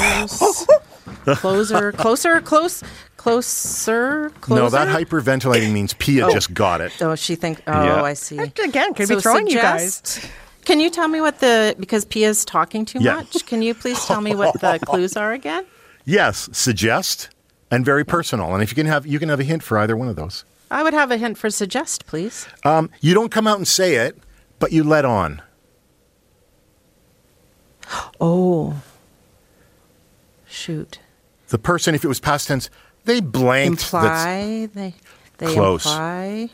closer, closer, close, closer, closer. No, that hyperventilating means Piya Oh. just got it. Oh, she think. Oh, Yeah. I see. Again, could be throwing you guys. Can you tell me what the because Piya's talking too Yeah. much? Can you please tell me what the clues are again? Yes, suggest and very personal. And if you can have you can have a hint for either one of those. I would have a hint for suggest, please. Um, you don't come out and say it, but you let on. Oh, shoot. The person, if it was past tense, they blanked. Imply they they Close. imply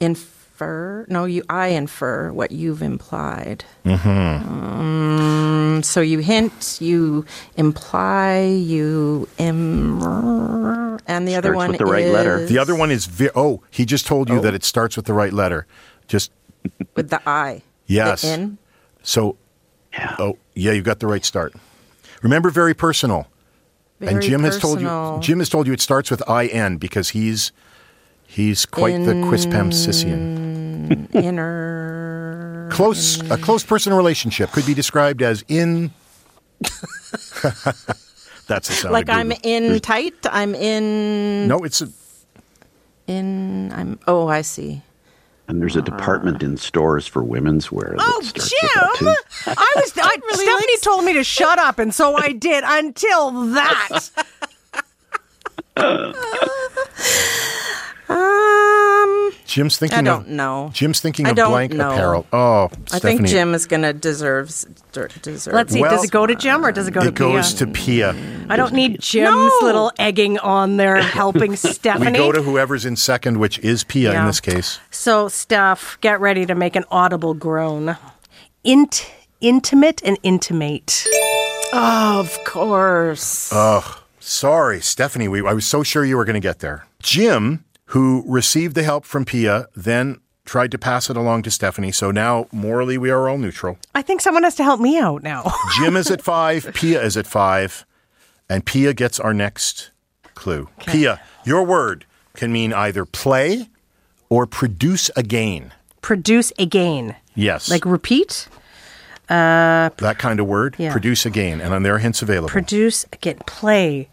infer. No, you. I infer what you've implied. Mhm. Um, so you hint, you imply, you im, and the other Starts one with the right letter. The other one is ve- oh, he just told you that it starts with the right letter. Just with the I. yes. The in. So oh yeah, you got the right start. Remember, very personal. and Very Jim has told you. Jim has told you it starts with I N because he's he's quite the Quispam Sissian. Inner. Close a close personal relationship could be described as in. That's the sound. Like I'm in tight. I'm in. No, it's a, In. I'm. Oh, I see. And there's a department in stores for women's wear. That Oh, starts with that Jim! I was. I, really Stephanie told me to shut up, and so I did until that. Um. Jim's thinking. I don't of, know. Jim's thinking I of don't blank know. apparel. Oh, I Stephanie. think Jim is gonna deserves der- deserve. Let's see. Well- does it go to Jim or does it go to Piya? It goes to Piya. I don't need Jim's little egging on there helping Stephanie. We go to whoever's in second, which is Pia in this case. so, Steph, get ready to make an audible groan. Int, intimate and intimate. Of course. Oh, sorry, Stephanie. We, I was so sure you were going to get there. Jim, who received the help from Piya, then tried to pass it along to Stephanie. So now, morally, we are all neutral. I think someone has to help me out now. Jim is at five, Piya is at five, and Piya gets our next clue. Piya, your word can mean either play or produce again. Produce again. Yes. Like repeat? Uh, that kind of word. Yeah. Produce again. And then there are hints available. produce again. Play.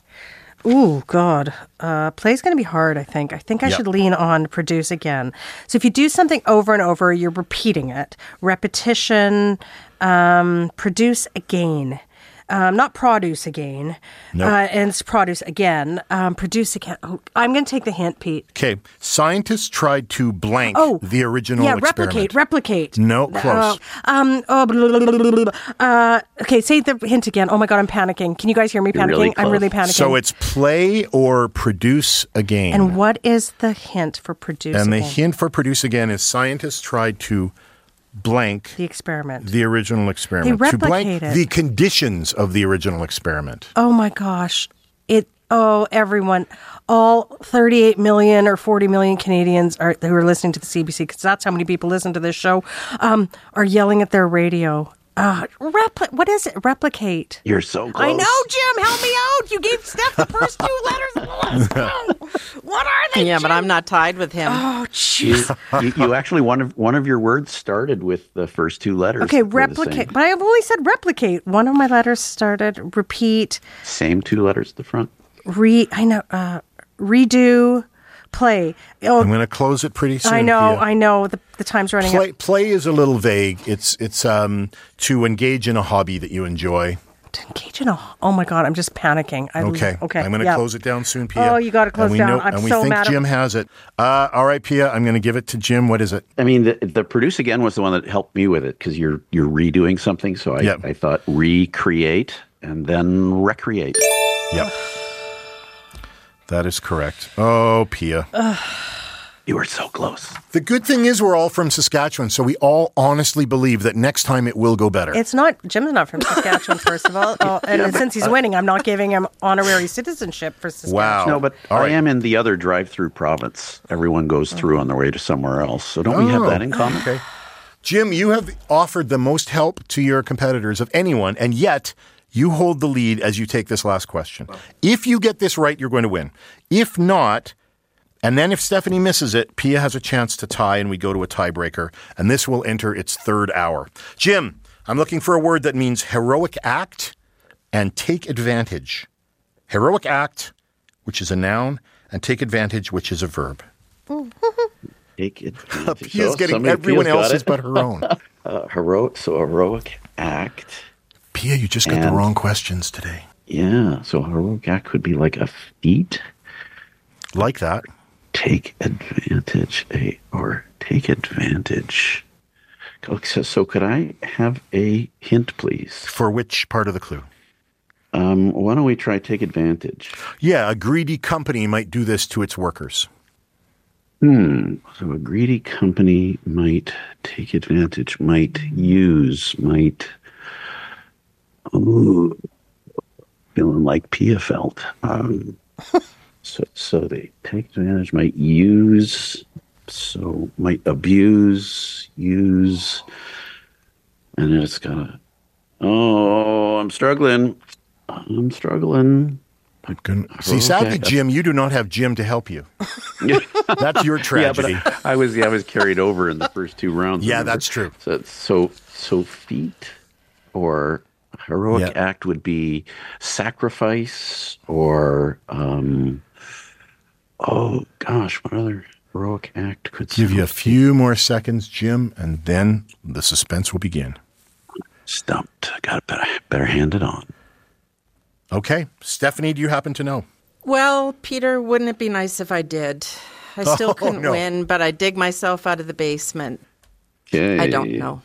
Ooh, God. Uh, play's going to be hard, I think. I think I Yep. should lean on produce again. So if you do something over and over, you're repeating it. Repetition, um, produce again. Um, not produce again. Nope. Uh, and it's produce again. Um, produce again. Oh, I'm going to take the hint, Pete. Okay. Scientists tried to blank Oh, the original yeah, experiment. replicate, replicate. No, close. Uh, um. Oh, blah, blah, blah, blah, blah. Uh, okay, say the hint again. Oh my god, I'm panicking. Can you guys hear me You're panicking? really I'm really panicking. So it's play or produce again. And what is the hint for produce? And the hint for produce again is scientists tried to blank the experiment. the original experiment. to blank the conditions of the original experiment. Oh my gosh. It oh everyone all 38 million or 40 million Canadians are who are listening to the CBC because that's how many people listen to this show um, are yelling at their radio. Uh, repli- what is it? Replicate. You're so close. I know, Jim. Help me out. You gave Steph the first two letters of the last What are they? Yeah, but I'm not tied with him. Oh, You, jeez. you, you actually one of one of your words started with the first two letters. Okay, replicate. But I've only said replicate. One of my letters started repeat, same two letters at the front. re. I know. Uh, redo, play. Oh, I'm going to close it pretty soon. I know. Piya. I know. The, the time's running Play, out. play is a little vague. It's it's um to engage in a hobby that you enjoy. To engage in a. Oh my god, I'm just panicking. I, Okay. Okay. I'm going to yeah. close it down soon, Piya. Oh, you gotta close and we down. Know, I'm and we so think mad at- Jim has it. Uh, all right, Piya. I'm going to give it to Jim. What is it? I mean, the, the produce again was the one that helped me with it because you're you're redoing something. So I, I thought recreate and then recreate. Yep. That is correct. Oh, Piya. You were so close. The good thing is we're all from Saskatchewan, so we all honestly believe that next time it will go better. It's not. Jim's not from Saskatchewan, first of all. Oh, and Yeah, since he's winning, I'm not giving him honorary citizenship for Saskatchewan. Wow. No, but I am in the other drive-through province. Everyone goes through on their way to somewhere else. So don't we have that in oh. common? Oh, Okay. Jim, you have offered the most help to your competitors of anyone, and yet you hold the lead as you take this last question. If you get this right, you're going to win. If not, and then if Stephanie misses it, Piya has a chance to tie and we go to a tiebreaker, and this will enter its third hour. Jim, I'm looking for a word that means heroic act and take advantage. Heroic act, which is a noun, and take advantage, which is a verb. Take advantage. Piya's Oh, getting everyone else's but her own. uh, heroic, so heroic act. Piya, you just got the wrong questions today. Yeah, so heroic act could be like a feat. Like that. Take advantage, a or take advantage. So, so could I have a hint, please? For which part of the clue? Um, why don't we try take advantage? Yeah, a greedy company might do this to its workers. Hmm. So a greedy company might take advantage, might use, might. Ooh, feeling like Piya felt. Um, so, so they take advantage, might use, so might abuse, use, and then it's got a. Oh, I'm struggling. I'm struggling. I'm going See, sadly, Jim, you do not have Jim to help you. That's your tragedy. Yeah, but I, I was I was carried over in the first two rounds. Yeah, remember? that's true. So so so feat or heroic Yeah. act would be sacrifice or um oh gosh, what other heroic act could Give you a few more seconds, Jim, and then the suspense will begin. Stumped. I got better better hand it on. Okay. Stephanie, do you happen to know? Well, Peter, wouldn't it be nice if I did? I still Oh, couldn't no. win, but I dig myself out of the basement. Okay. I don't know.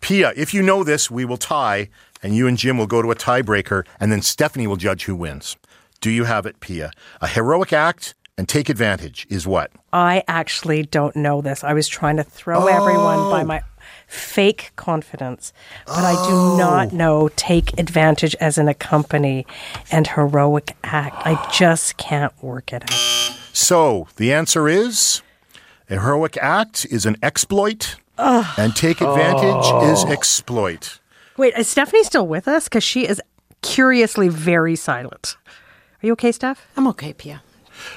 Piya, if you know this, we will tie, and you and Jim will go to a tiebreaker, and then Stephanie will judge who wins. Do you have it, Piya? A heroic act and take advantage is what? I actually don't know this. I was trying to throw everyone by oh. my fake confidence, but I do not oh. know take advantage as in a company and heroic act. I just can't work it out. So the answer is A heroic act is an exploit, and take advantage is Oh. exploit. Wait, is Stephanie still with us? Because she is curiously very silent. Are you okay, Steph? I'm okay, Piya.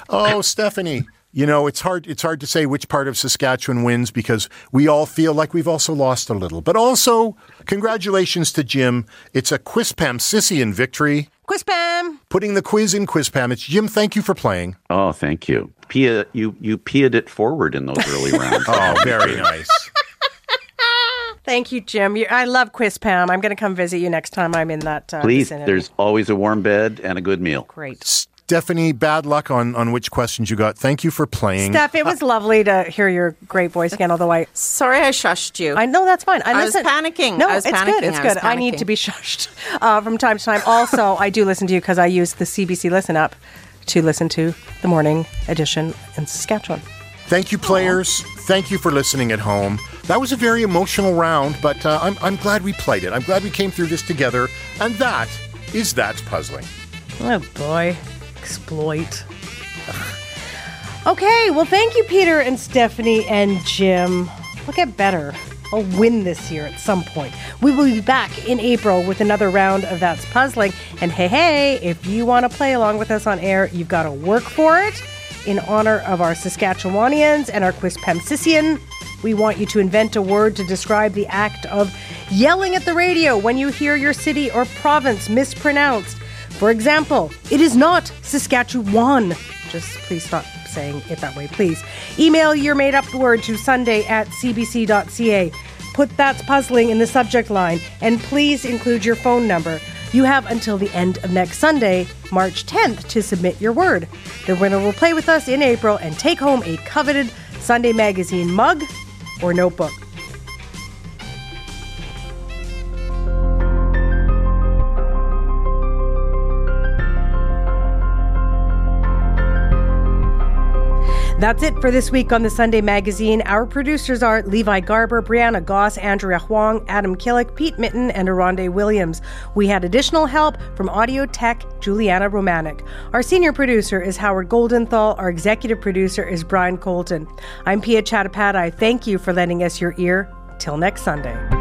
Oh, Stephanie. You know, it's hard it's hard to say which part of Saskatchewan wins because we all feel like we've also lost a little. But also, congratulations to Jim. It's a Quispam Sissian victory. Quispam. Putting the quiz in Quispam. It's Jim, thank you for playing. Oh, thank you. Piya, you you pia'd it forward in those early rounds. Oh, very nice. Thank you, Jim. you I love Quiz Pam. I'm going to come visit you next time I'm in that uh, Please, vicinity. there's always a warm bed and a good meal. Great. Stephanie, bad luck on, on which questions you got. Thank you for playing. Steph, it was lovely to hear your great voice again, although I. Sorry I shushed you. I know that's fine. I was listen- panicking. No, I was it's panicking. good. It's I good. I need to be shushed uh, from time to time. Also, I do listen to you because I use the CBC Listen app to listen to the morning edition in Saskatchewan. Thank you, players. Thank you for listening at home. That was a very emotional round, but uh, I'm, I'm glad we played it. I'm glad we came through this together. And that is That's Puzzling. Oh boy, exploit. Okay, well, thank you, Peter and Stephanie and Jim. We'll get better. I'll win this year at some point. We will be back in April with another round of That's Puzzling. And hey, hey, if you want to play along with us on air, you've got to work for it. In honor of our Saskatchewanians and our Quispamsician, we want you to invent a word to describe the act of yelling at the radio when you hear your city or province mispronounced. For example, it is not Saskatchewan. Just please stop saying it that way, please. Email your made up word to sunday at cbc.ca. Put That's Puzzling in the subject line and please include your phone number. You have until the end of next Sunday, March 10th, to submit your word. The winner will play with us in April and take home a coveted Sunday Magazine mug or notebook. That's it for this week on the Sunday Magazine. Our producers are Levi Garber, Brianna Goss, Andrea Huang, Adam Killick, Pete Mitten, and Aronde Williams. We had additional help from audio tech Juliana Romanek. Our senior producer is Howard Goldenthal. Our executive producer is Brian Colton. I'm Piya Chattopadhyay. Thank you for lending us your ear. Till next Sunday.